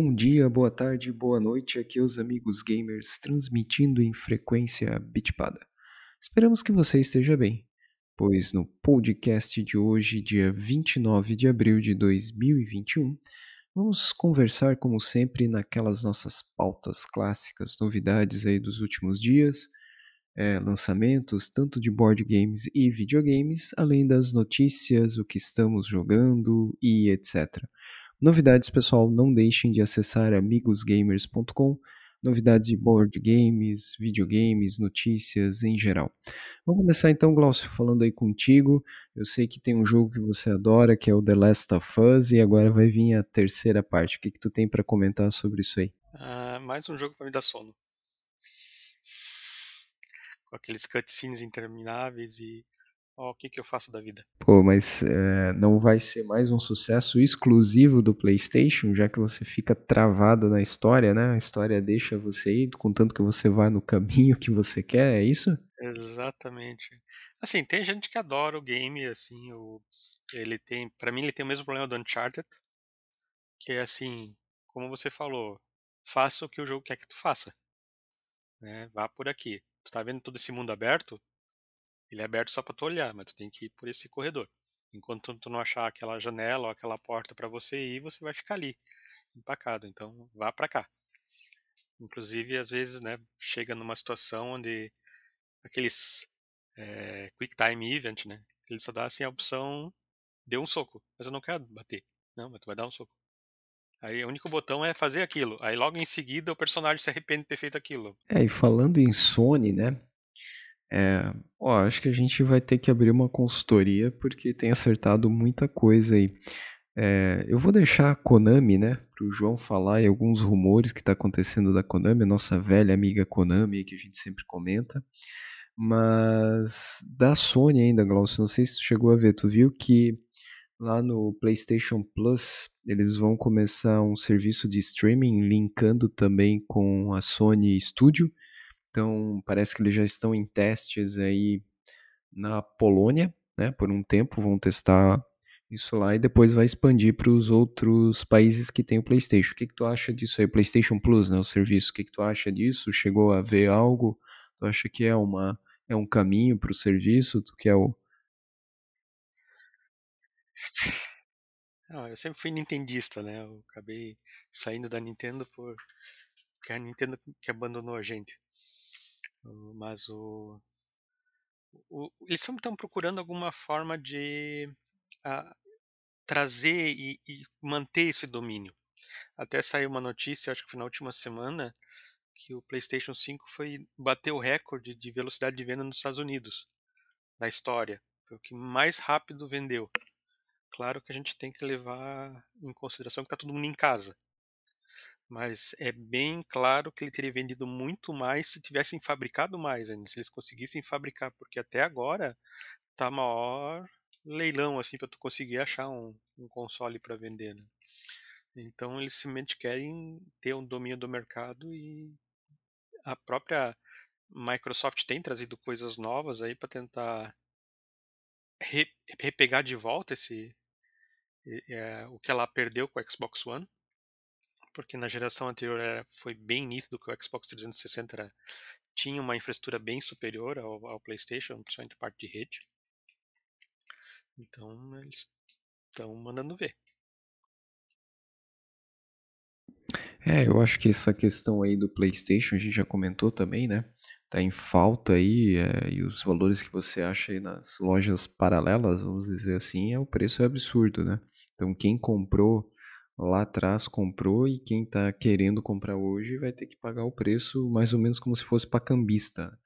bom dia, boa tarde, boa noite. Aqui é os amigos gamers transmitindo em frequência bitpada. Esperamos que você esteja bem, pois no podcast de hoje, dia 29 de abril de 2021, vamos conversar como sempre naquelas nossas pautas clássicas, novidades aí dos últimos dias, é, lançamentos tanto de board games e videogames, além das notícias, o que estamos jogando e etc. Novidades, pessoal, não deixem de acessar amigosgamers.com. Novidades de board games, videogames, notícias em geral. Vamos começar então, Glaucio, falando aí contigo. Eu sei que tem um jogo que você adora, que é o The Last of Us, e agora vai vir a terceira parte. O que, que tu tem para comentar sobre isso aí? Uh, mais um jogo para me dar sono. Com aqueles cutscenes intermináveis e o que, que eu faço da vida. Pô, mas é, não vai ser mais um sucesso exclusivo do PlayStation, já que você fica travado na história, né? A história deixa você ir, contanto que você vá no caminho que você quer, é isso? Exatamente. Assim, tem gente que adora o game, assim, o, ele tem, para mim ele tem o mesmo problema do Uncharted, que é assim, como você falou, faça o que o jogo quer que tu faça, né? Vá por aqui. Tu tá vendo todo esse mundo aberto? Ele é aberto só para tu olhar, mas tu tem que ir por esse corredor. Enquanto tu não achar aquela janela ou aquela porta para você ir, você vai ficar ali, empacado. Então, vá para cá. Inclusive, às vezes, né, chega numa situação onde aqueles é, quick time event, né, ele só dá assim a opção dê um soco, mas eu não quero bater. Não, mas tu vai dar um soco. Aí o único botão é fazer aquilo. Aí logo em seguida o personagem se arrepende de ter feito aquilo. É, e falando em Sony, né? É, ó, acho que a gente vai ter que abrir uma consultoria porque tem acertado muita coisa aí. É, eu vou deixar a Konami, né, para o João falar e alguns rumores que está acontecendo da Konami, nossa velha amiga Konami que a gente sempre comenta. Mas da Sony ainda, Glaucio, não sei se tu chegou a ver, tu viu que lá no PlayStation Plus eles vão começar um serviço de streaming linkando também com a Sony Studio. Então, parece que eles já estão em testes aí na Polônia, né? Por um tempo vão testar isso lá e depois vai expandir para os outros países que têm o PlayStation. O que, que tu acha disso aí? PlayStation Plus, né? O serviço. O que, que tu acha disso? Chegou a ver algo? Tu acha que é uma é um caminho para o serviço? Tu que é o Não, eu sempre fui nintendista, né? Eu acabei saindo da Nintendo por porque a Nintendo que abandonou a gente. Mas o, o eles sempre estão procurando alguma forma de a, trazer e, e, manter esse domínio. Até saiu uma notícia, acho que foi na última semana, que o PlayStation 5 foi bateu o recorde de velocidade de venda nos Estados Unidos na história. Foi o que mais rápido vendeu. Claro que a gente tem que levar em consideração que está todo mundo em casa mas é bem claro que ele teria vendido muito mais se tivessem fabricado mais ainda, se eles conseguissem fabricar, porque até agora tá maior leilão assim para tu conseguir achar um, um console para vender, né? Então eles simplesmente querem ter um domínio do mercado e a própria Microsoft tem trazido coisas novas aí para tentar re, repegar de volta esse é, o que ela perdeu com o Xbox One porque na geração anterior era, foi bem nítido que o Xbox 360 era, tinha uma infraestrutura bem superior ao, ao PlayStation, principalmente parte de rede. Então eles estão mandando ver. É, eu acho que essa questão aí do PlayStation a gente já comentou também, né? Tá em falta aí, é, e os valores que você acha aí nas lojas paralelas, vamos dizer assim, é o preço é absurdo, né? Então quem comprou lá atrás comprou e quem está querendo comprar hoje vai ter que pagar o preço mais ou menos como se fosse para cambista.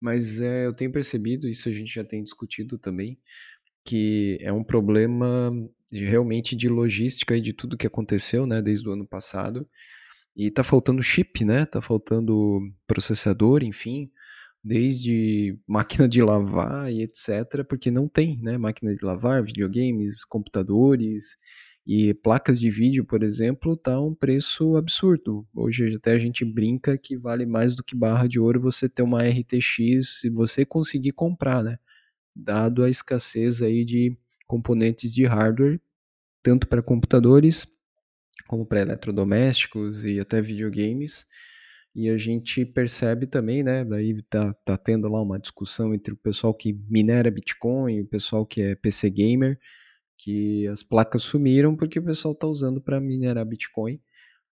Mas é, eu tenho percebido, isso a gente já tem discutido também, que é um problema de, realmente de logística e de tudo que aconteceu, né, desde o ano passado. E tá faltando chip, né? Tá faltando processador, enfim, desde máquina de lavar e etc, porque não tem, né, máquina de lavar, videogames, computadores, e placas de vídeo, por exemplo, tá um preço absurdo. Hoje até a gente brinca que vale mais do que barra de ouro você ter uma RTX se você conseguir comprar, né? Dado a escassez aí de componentes de hardware, tanto para computadores como para eletrodomésticos e até videogames. E a gente percebe também, né? Daí tá, tá tendo lá uma discussão entre o pessoal que minera Bitcoin e o pessoal que é PC gamer, que as placas sumiram porque o pessoal tá usando para minerar Bitcoin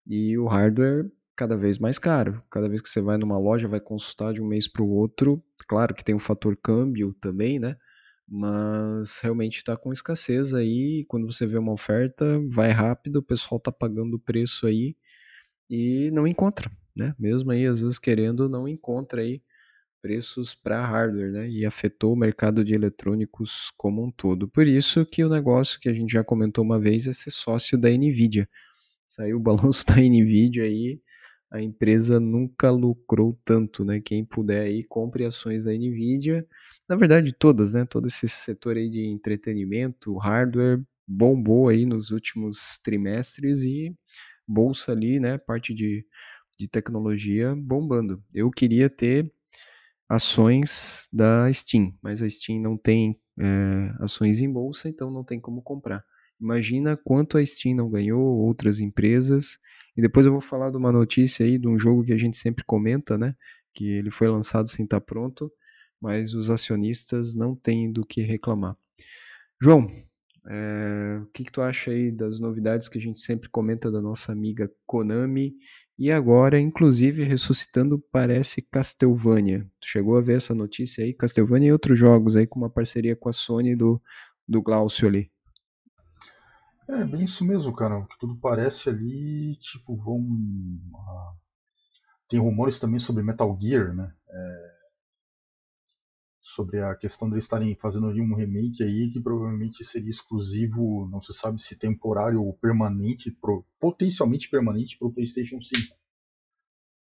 e o hardware cada vez mais caro. Cada vez que você vai numa loja, vai consultar de um mês para o outro. Claro que tem o fator câmbio também, né? Mas realmente está com escassez aí. Quando você vê uma oferta, vai rápido, o pessoal tá pagando o preço aí e não encontra né? Mesmo aí, às vezes querendo, não encontra aí preços para hardware, né? E afetou o mercado de eletrônicos como um todo. Por isso que o negócio que a gente já comentou uma vez é ser sócio da Nvidia. Saiu o balanço da Nvidia aí, a empresa nunca lucrou tanto, né? Quem puder aí, compre ações da Nvidia. Na verdade, todas, né? Todo esse setor aí de entretenimento, hardware, bombou aí nos últimos trimestres e bolsa ali, né? Parte de de tecnologia bombando. Eu queria ter ações da Steam, mas a Steam não tem é, ações em bolsa, então não tem como comprar. Imagina quanto a Steam não ganhou, outras empresas. E depois eu vou falar de uma notícia aí de um jogo que a gente sempre comenta, né? Que ele foi lançado sem estar pronto, mas os acionistas não têm do que reclamar. João, é, o que, que tu acha aí das novidades que a gente sempre comenta da nossa amiga Konami e agora, inclusive, ressuscitando, parece Castlevania. Tu chegou a ver essa notícia aí? Castlevania e outros jogos aí com uma parceria com a Sony do, do Glaucio ali. É, bem isso mesmo, cara. Que tudo parece ali, tipo, vão. Uh, tem rumores também sobre Metal Gear, né? É, sobre a questão de eles estarem fazendo um remake aí que provavelmente seria exclusivo, não se sabe se temporário ou permanente, pro, potencialmente permanente para o PlayStation 5.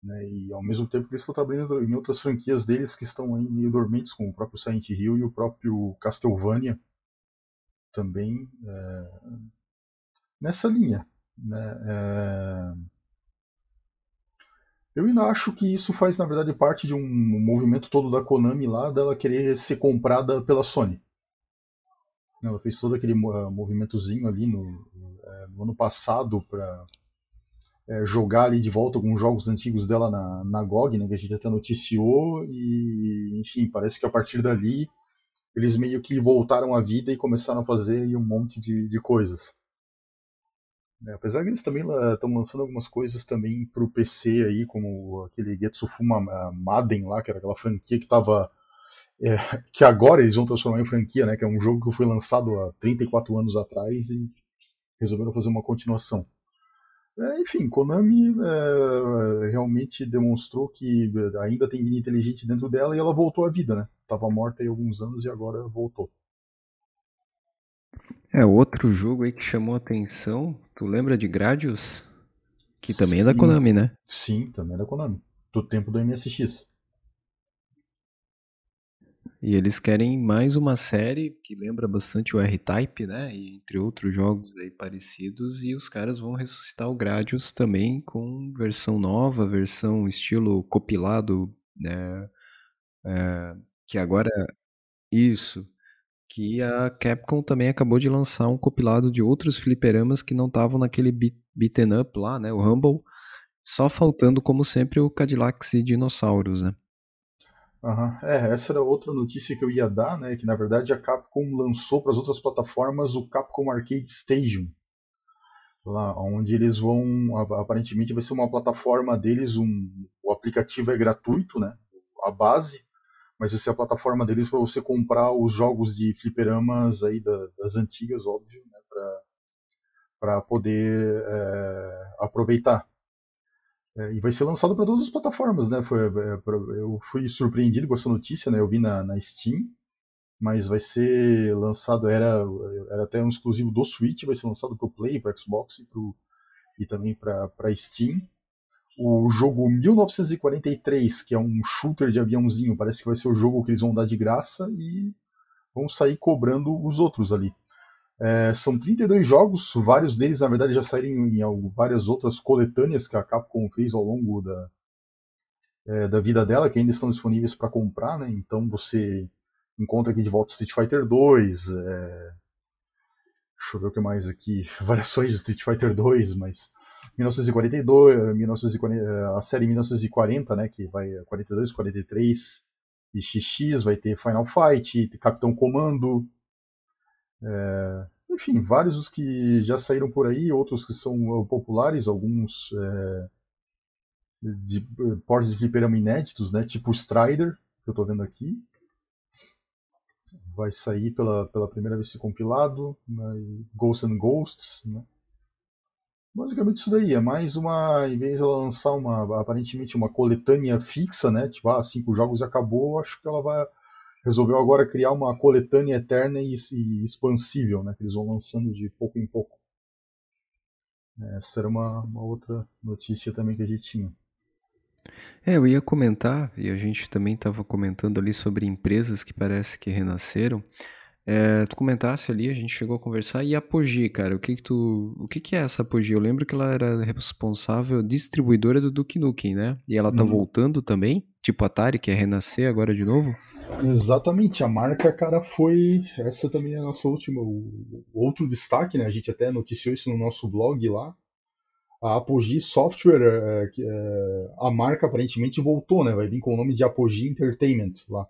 Né, e ao mesmo tempo que eles estão trabalhando em outras franquias deles que estão aí meio dormentes, como o próprio Silent Hill e o próprio Castlevania, também é, nessa linha. Né, é, eu ainda acho que isso faz, na verdade, parte de um movimento todo da Konami lá, dela querer ser comprada pela Sony. Ela fez todo aquele uh, movimentozinho ali no, uh, no ano passado para uh, jogar ali de volta alguns jogos antigos dela na, na GOG, né, que a gente até noticiou, e enfim, parece que a partir dali eles meio que voltaram à vida e começaram a fazer um monte de, de coisas. É, apesar que eles também estão lançando algumas coisas também para o PC aí, como aquele Getsufuma Maden lá, que era aquela franquia que estava é, que agora eles vão transformar em franquia, né? Que é um jogo que foi lançado há 34 anos atrás e resolveram fazer uma continuação. É, enfim, Konami é, realmente demonstrou que ainda tem vida inteligente dentro dela e ela voltou à vida, né? Tava morta aí alguns anos e agora voltou. É, outro jogo aí que chamou atenção, tu lembra de Gradius? Que também é da Konami, né? Sim, também é da Konami. Do tempo do MSX. E eles querem mais uma série que lembra bastante o R-Type, né? E entre outros jogos aí parecidos. E os caras vão ressuscitar o Gradius também com versão nova, versão estilo copilado, né? É, que agora. Isso que a Capcom também acabou de lançar um compilado de outros fliperamas que não estavam naquele beat, beaten up lá, né, o Rumble, só faltando, como sempre, o Cadillacs e Dinossauros, né. Uhum. É, essa era outra notícia que eu ia dar, né, que na verdade a Capcom lançou para as outras plataformas o Capcom Arcade Station, lá onde eles vão, aparentemente vai ser uma plataforma deles, um, o aplicativo é gratuito, né, a base, mas vai ser a plataforma deles para você comprar os jogos de fliperamas aí das antigas, óbvio, né, para poder é, aproveitar. É, e vai ser lançado para todas as plataformas, né? Foi, é, pra, eu fui surpreendido com essa notícia, né? Eu vi na, na Steam, mas vai ser lançado, era, era até um exclusivo do Switch, vai ser lançado para o Play, para Xbox e, pro, e também para Steam o jogo 1943, que é um shooter de aviãozinho, parece que vai ser o jogo que eles vão dar de graça e vão sair cobrando os outros ali. É, são 32 jogos, vários deles na verdade já saíram em, em várias outras coletâneas que a Capcom fez ao longo da, é, da vida dela, que ainda estão disponíveis para comprar, né? Então você encontra aqui de volta Street Fighter 2, é... deixa eu ver o que mais aqui, variações de Street Fighter 2, mas 1942, 1940, a série 1940, né, que vai 42, 43 e XX, vai ter Final Fight, Capitão Comando, é, enfim, vários os que já saíram por aí, outros que são populares, alguns é, de portes de fliperama inéditos, né, tipo Strider, que eu estou vendo aqui. Vai sair pela, pela primeira vez compilado, né, Ghosts and Ghosts, né. Basicamente isso daí, é mais uma. Em vez de ela lançar uma, aparentemente uma coletânea fixa, né? Tipo, ah, cinco jogos acabou, acho que ela vai. Resolveu agora criar uma coletânea eterna e, e expansível, né? Que eles vão lançando de pouco em pouco. Essa era uma, uma outra notícia também que a gente tinha. É, eu ia comentar, e a gente também estava comentando ali sobre empresas que parece que renasceram. É, tu comentasse ali, a gente chegou a conversar, e a Apogee, cara, o que que tu, o que que é essa Apogee? Eu lembro que ela era responsável, distribuidora do Duke Nukem, né? E ela tá Uhum. voltando também, tipo Atari, quer renascer agora de novo? Exatamente, a marca, cara, foi. Essa também é a nossa última. Outro destaque, né? A gente até noticiou isso no nosso blog lá. A Apogee Software, é, que, é, a marca aparentemente voltou, né? Vai vir com o nome de Apogee Entertainment lá.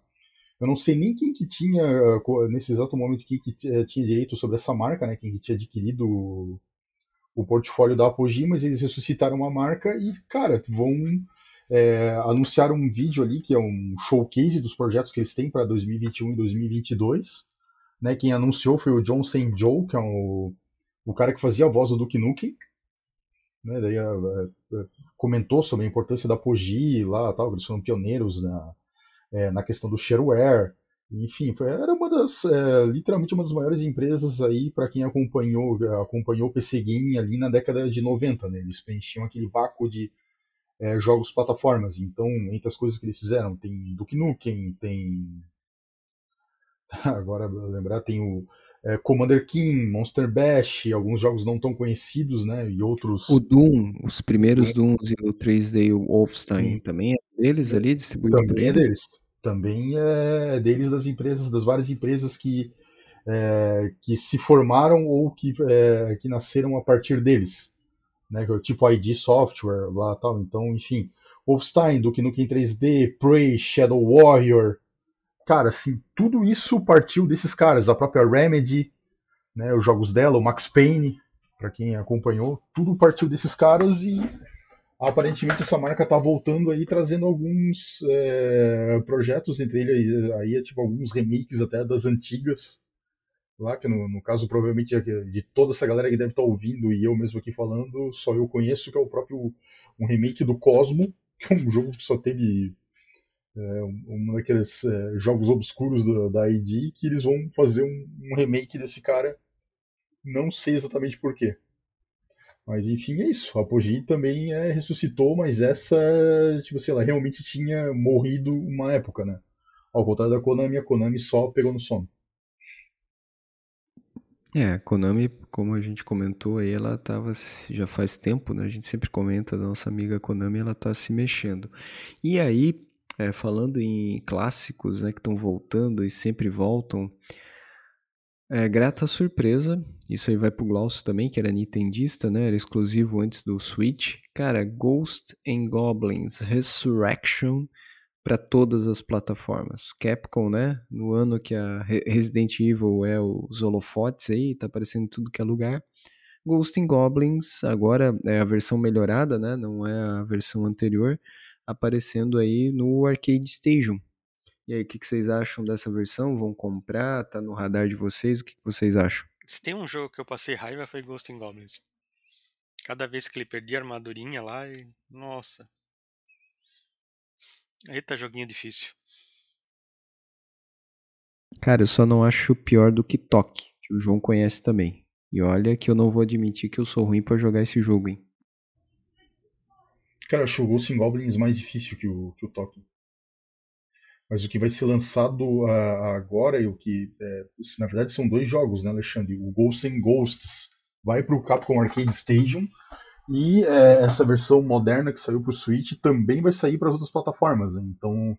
Eu não sei nem quem que tinha, eh, nesse exato momento, quem que eh, tinha direito sobre essa marca, né? Quem que tinha adquirido o, o portfólio da Apogee, mas eles ressuscitaram a marca e, cara, vão é, anunciar um vídeo ali que é um showcase dos projetos que eles têm para 2021 e 2022. Né? Quem anunciou foi o John St. Joe, que é o, o cara que fazia a voz do Duke Nukem. Né? Daí, é, é, comentou sobre a importância da Apogee lá, tal, eles foram pioneiros na, é, na questão do shareware. Enfim, foi, era uma das, é, literalmente uma das maiores empresas aí para quem acompanhou, acompanhou o PC Gaming ali na década de 90, né? Eles preenchiam aquele vácuo de é, jogos plataformas. Então, entre as coisas que eles fizeram, tem Duke Nukem, tem agora lembrar tem o é, Commander King, Monster Bash, alguns jogos não tão conhecidos, né? E outros. O Doom, os primeiros Dooms e o 3D Wolfenstein também é deles ali, distribuído por Também é eles? deles. Também é deles das empresas, das várias empresas que, é, que se formaram ou que, é, que nasceram a partir deles. Né? Tipo ID Software, lá tal. Então, enfim. Wolfenstein, Duke Nukem 3D, Prey, Shadow Warrior. Cara, assim, tudo isso partiu desses caras. A própria Remedy, né, os jogos dela, o Max Payne, para quem acompanhou, tudo partiu desses caras e aparentemente essa marca tá voltando aí trazendo alguns é, projetos entre eles aí é tipo alguns remakes até das antigas lá que no, no caso provavelmente é de toda essa galera que deve estar tá ouvindo e eu mesmo aqui falando só eu conheço que é o próprio um remake do Cosmo que é um jogo que só teve é, um daqueles é, jogos obscuros da, da ID que eles vão fazer um, um remake desse cara. Não sei exatamente porquê mas enfim, é isso. A Apogee também é, ressuscitou, mas essa, tipo assim, ela realmente tinha morrido uma época, né? Ao contrário da Konami, a Konami só pegou no sono. É, a Konami, como a gente comentou aí, ela tava já faz tempo, né? A gente sempre comenta da nossa amiga Konami, ela tá se mexendo. E aí, é, falando em clássicos, né, que estão voltando e sempre voltam, é, grata surpresa, isso aí vai pro Glaucio também, que era nintendista, né? Era exclusivo antes do Switch. Cara, Ghost and Goblins Resurrection para todas as plataformas. Capcom, né? No ano que a Resident Evil é os holofotes aí, tá aparecendo tudo que é lugar. Ghost and Goblins agora é a versão melhorada, né? Não é a versão anterior, aparecendo aí no Arcade Station. E aí, o que, que, vocês acham dessa versão? Vão comprar? Tá no radar de vocês? O que, que, vocês acham? Se tem um jogo que eu passei raiva foi Ghost and Goblins. Cada vez que ele perdia a armadurinha lá e. Nossa. Eita, joguinho difícil. Cara, eu só não acho pior do que Toque, que o João conhece também. E olha que eu não vou admitir que eu sou ruim para jogar esse jogo, hein? Cara, eu acho o Ghost Goblins mais difícil que o, que o Toque. Mas o que vai ser lançado uh, agora e o que. É, na verdade, são dois jogos, né, Alexandre? O Ghosts and Ghosts vai para o Capcom Arcade Stadium e é, essa versão moderna que saiu para o Switch também vai sair para as outras plataformas. Né? Então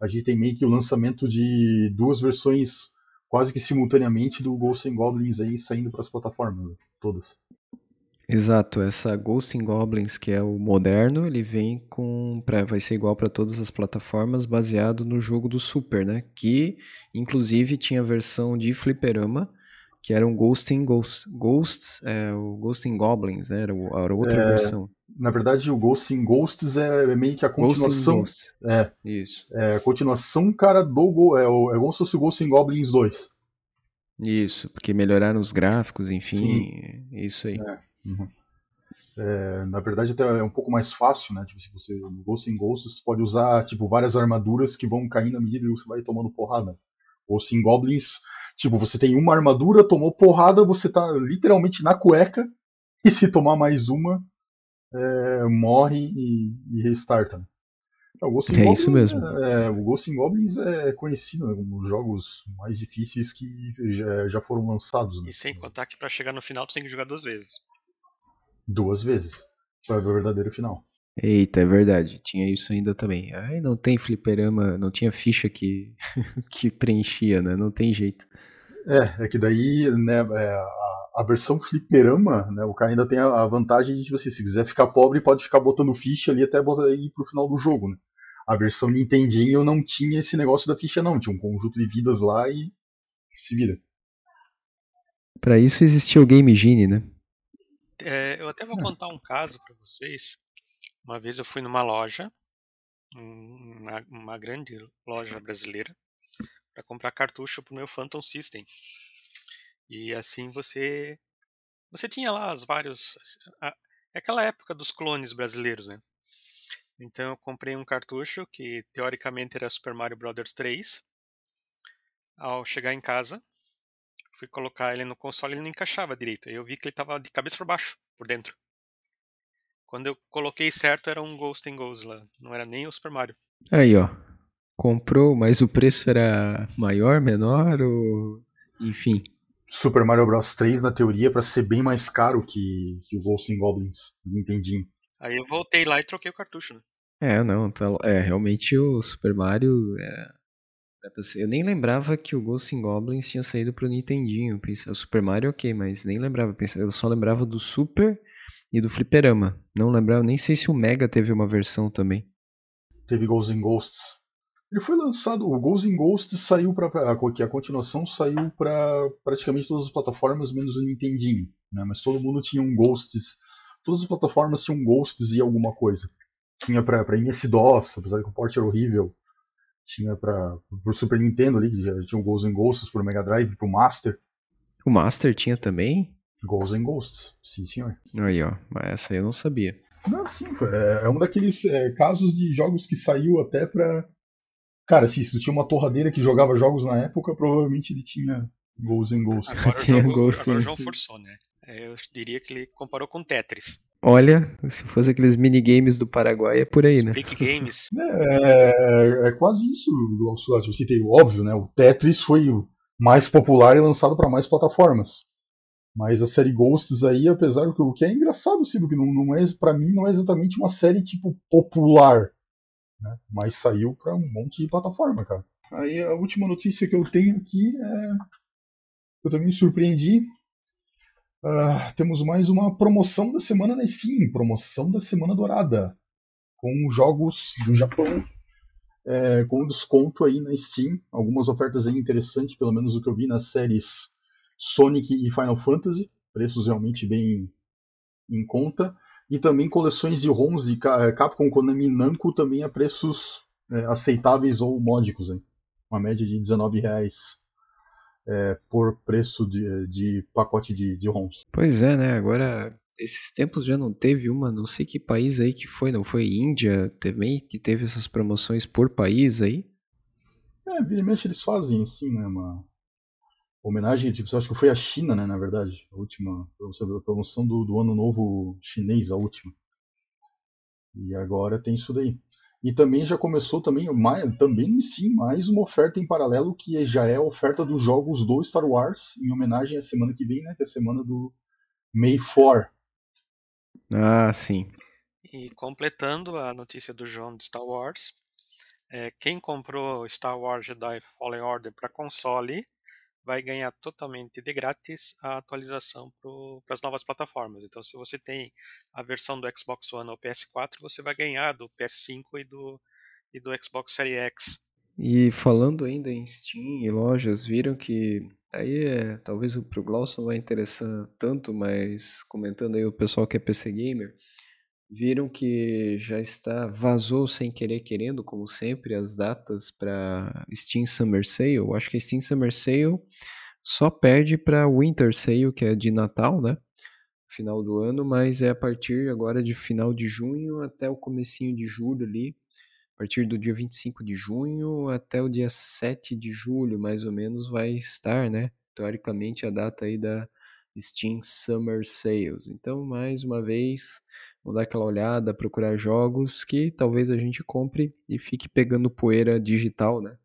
a gente tem meio que o lançamento de duas versões quase que simultaneamente do Ghosts and Goblins aí saindo para as plataformas né? todas. Exato, essa Ghosts and Goblins, que é o moderno, ele vem com. Pra, vai ser igual para todas as plataformas, baseado no jogo do Super, né? Que inclusive tinha a versão de fliperama, que era um Ghosts and Ghosts. Ghosts, é, o Ghosts and Goblins, né? Era, era outra É, versão. Na verdade, o Ghosts in Ghosts é meio que a continuação. Ghosts. É, Isso. é a continuação, cara, do. É, é como se fosse o Ghosts in Goblins 2. Isso, porque melhoraram os gráficos, enfim, isso aí. Uhum. É, na verdade, até é um pouco mais fácil, né? Tipo, se você no Ghosts in Ghosts, tu pode usar tipo várias armaduras que vão caindo à medida que você vai tomando porrada. Ghosts in Goblins, tipo, você tem uma armadura, tomou porrada, você tá literalmente na cueca, e se tomar mais uma, é, morre e, e restarta. né? O Ghosts in É isso Goblins mesmo. É, o Ghosts in Goblins é conhecido né, como um dos jogos mais difíceis que já, já foram lançados. Né? E sem contar que pra chegar no final tu tem que jogar duas vezes. Duas vezes. Para ver o verdadeiro final. Eita, é verdade, tinha isso ainda também. Ai, não tem fliperama, não tinha ficha que, que preenchia, né? Não tem jeito. É, é que daí, né, é, a, a versão fliperama, né, o cara ainda tem a, a vantagem de, tipo assim, se quiser ficar pobre, pode ficar botando ficha ali até botar, ir pro final do jogo, né. A versão Nintendinho não tinha esse negócio da ficha não, tinha um conjunto de vidas lá e se vira. Pra isso existia o Game Genie, né? É, eu até vou Ah. contar um caso pra vocês. Uma vez eu fui numa loja, um- uma, uma grande loja brasileira, para comprar cartucho pro meu Phantom System. E assim você você tinha lá os vários a- é aquela época dos clones brasileiros, né? Então eu comprei um cartucho que teoricamente era Super Mario Bros 3. Ao chegar em casa, fui colocar ele no console e ele não encaixava direito. Aí eu vi que ele estava de cabeça para baixo, por dentro. Quando eu coloquei certo, era um Ghost and Ghost lá. Não era nem o Super Mario. Aí, ó. Comprou, mas o preço era maior, menor ou. Enfim. Super Mario Bros 3, na teoria, para ser bem mais caro que, que o Ghosts and Goblins Nintendinho. Aí eu voltei lá e troquei o cartucho, né? É, não, tá, é, realmente o Super Mario ser- Eu nem lembrava que o Ghosts and Goblins tinha saído pro Nintendinho. O Super Mario, ok, mas nem lembrava. Eu só lembrava do Super e do Fliperama. Não lembrava, nem sei se o Mega teve uma versão também. Teve Ghosts and Ghosts. Ele foi lançado, o Ghosts and Ghosts saiu para a continuação saiu para praticamente todas as plataformas menos o Nintendinho, né? Mas todo mundo tinha um Ghosts, todas as plataformas tinham Ghosts e alguma coisa. Tinha para MS-DOS, apesar que o port era horrível. Tinha para pro Super Nintendo ali, que já tinha o Ghosts and Ghosts pro Mega Drive, pro Master. O Master tinha também? Ghosts and Ghosts, sim senhor. Aí, ó. Mas essa aí eu não sabia. Não, sim, foi- é, é um daqueles é, casos de jogos que saiu até pra. Cara, assim, se tu tinha uma torradeira que jogava jogos na época, provavelmente ele tinha Ghosts and Ghosts. Agora o Tinha jogo, Ghost agora o João forçou, né? É, Eu diria que ele comparou com Tetris. Olha, se fosse aqueles minigames do Paraguai, é por aí, né? Brick Games. É, é quase isso, Glaucio. Eu citei o óbvio, né? O Tetris foi o mais popular e lançado para mais plataformas. Mas a série Ghosts aí, apesar do que, o que é engraçado, sim, porque não, não é, para mim não é exatamente uma série tipo popular, né? Mas saiu para um monte de plataforma, cara. Aí a última notícia que eu tenho aqui é eu também me surpreendi. Ah, temos mais uma promoção da semana na Steam, promoção da semana dourada, com jogos do Japão é, com desconto aí na Steam. Algumas ofertas aí interessantes, pelo menos o que eu vi nas séries Sonic e Final Fantasy, preços realmente bem em conta. E também coleções de ROMs Ca- Capcom, Konami e Namco também a preços é, aceitáveis ou módicos. Hein? Uma média de R$19,00 é, por preço de, de pacote de, de ROMs. Pois é, né? Agora, esses tempos já não teve uma, não sei que país aí que foi, não foi Índia também, que teve essas promoções por país aí? É, e mexe eles fazem assim, né? Uma homenagem, tipo, acho que foi a China, né? Na verdade, a última promoção, a promoção do, do ano novo chinês, a última. E agora tem isso daí. E também já começou também, mais, também sim, mais uma oferta em paralelo que já é a oferta dos jogos do Star Wars, em homenagem à semana que vem, né? Que é a semana do May 4. Ah, sim. E completando a notícia do João de Star Wars, é, quem comprou Star Wars Jedi Fallen Order para console vai ganhar totalmente de grátis a atualização para as novas plataformas. Então, se você tem a versão do Xbox One ou PS4, você vai ganhar do PS5 e do, e do Xbox Series X. E falando ainda em Steam e lojas, viram que aí é, talvez o Glaucio não vai interessar tanto, mas comentando aí o pessoal que é PC Gamer, viram que já está vazou sem querer querendo, como sempre, as datas para Steam Summer Sale. Acho que a Steam Summer Sale só perde para Winter Sale, que é de Natal, né? Final do ano, mas é a partir agora de final de junho até o comecinho de julho ali, a partir do dia 25 de junho até o dia 7 de julho, mais ou menos, vai estar, né? Teoricamente a data aí da Steam Summer Sales. Então, mais uma vez, Vamos dar aquela olhada, procurar jogos que talvez a gente compre e fique pegando poeira digital, né?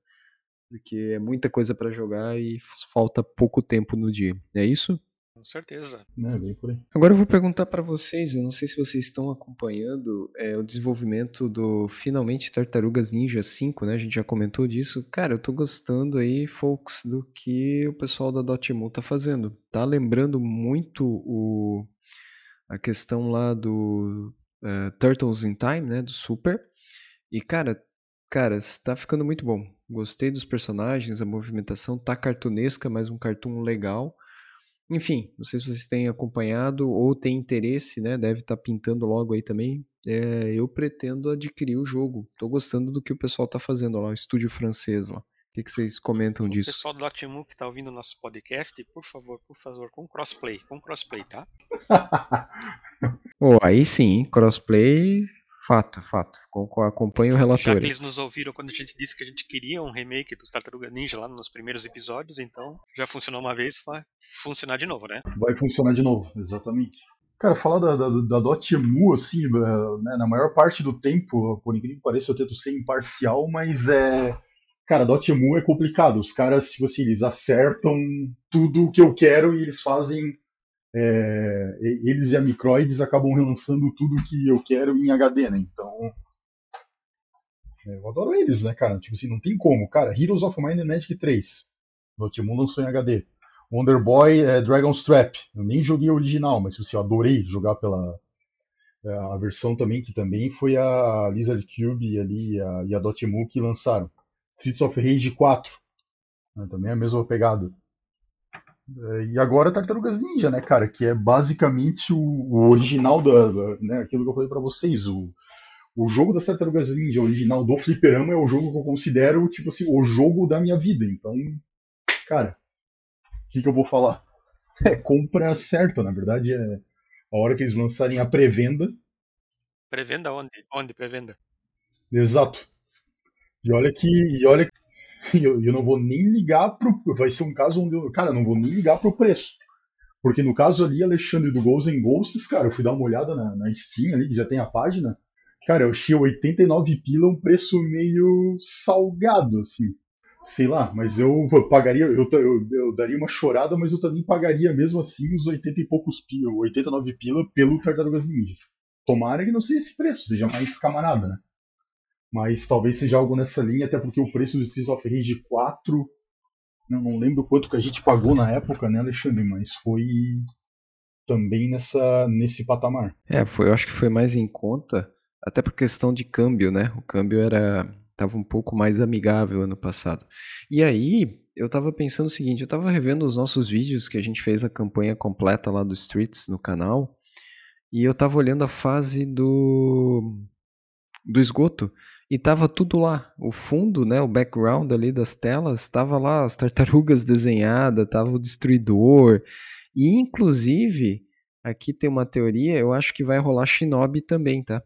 Porque é muita coisa para jogar e falta pouco tempo no dia. É isso? Com certeza. É, bem por aí. Agora eu vou perguntar para vocês, eu não sei se vocês estão acompanhando é, o desenvolvimento do finalmente Tartarugas Ninja 5, né? A gente já comentou disso. Cara, eu tô gostando aí, folks, do que o pessoal da Dotemu tá fazendo. Tá lembrando muito o a questão lá do uh, Turtles in Time, né, do Super. E cara, cara, está ficando muito bom. Gostei dos personagens, a movimentação tá cartunesca, mas um cartoon legal. Enfim, não sei se vocês têm acompanhado ou têm interesse, né? Deve estar tá pintando logo aí também. É, eu pretendo adquirir o jogo. Tô gostando do que o pessoal tá fazendo lá, o estúdio francês lá que, que vocês comentam o disso? pessoal do Dotemu que está ouvindo o nosso podcast, por favor, por favor, com crossplay, com crossplay, tá? oh, aí sim, crossplay, fato, fato. Acompanho o relatório. Já que eles nos ouviram quando a gente disse que a gente queria um remake dos Tartaruga Ninja lá nos primeiros episódios, então já funcionou uma vez, vai funcionar de novo, né? Vai funcionar de novo, exatamente. Cara, falar da, da, da Dotemu, assim, né, na maior parte do tempo, por incrível que pareça, eu tento ser imparcial, mas é Cara, Dotemu é complicado. Os caras, tipo assim, eles acertam tudo o que eu quero e eles fazem. É, eles e a Microids acabam relançando tudo que eu quero em HD, né? Então. É, eu adoro eles, né, cara? Tipo assim, não tem como. Cara, Heroes of Might and Magic 3. Dotemu lançou em HD. Wonder Boy é, Dragon's Trap. Eu nem joguei o original, mas assim, eu adorei jogar pela. É, a versão também, que também foi a Lizard Cube ali, a, e a Dotemu que lançaram. Streets of Rage 4. Né, também é a mesma pegada. É, e agora Tartarugas Ninja, né, cara? Que é basicamente o, o original da, da, né, aquilo que eu falei para vocês. O, o jogo das Tartarugas Ninja original do Fliperama é o jogo que eu considero, tipo assim, o jogo da minha vida. Então, cara, o que, que eu vou falar? É compra certa, na verdade é a hora que eles lançarem a pré-venda. Pré-venda onde? Onde pré-venda? Exato. E olha que. E olha que eu, eu não vou nem ligar pro. Vai ser um caso onde eu. Cara, não vou nem ligar pro preço. Porque no caso ali, Alexandre do Ghosts and Ghosts, cara, eu fui dar uma olhada na, na Steam ali, que já tem a página. Cara, eu achei 89 pila um preço meio salgado, assim. Sei lá, mas eu pagaria, eu, eu, eu, daria uma chorada, mas eu também pagaria mesmo assim os 80 e poucos pila, 89 pila pelo Tartarugas Ninja. Tomara que não seja esse preço, seja mais camarada, né? Mas talvez seja algo nessa linha, até porque o preço do Streets of Rage 4, não, não lembro quanto que a gente pagou na época, né, Alexandre, mas foi também nessa nesse patamar. É, foi, eu acho que foi mais em conta, até por questão de câmbio, né? O câmbio era tava um pouco mais amigável ano passado. E aí, eu tava pensando o seguinte, eu tava revendo os nossos vídeos que a gente fez a campanha completa lá do Streets no canal, e eu tava olhando a fase do do esgoto. E tava tudo lá. O fundo, né, o background ali das telas, tava lá as tartarugas desenhadas, tava o destruidor. E inclusive, aqui tem uma teoria, eu acho que vai rolar Shinobi também, tá?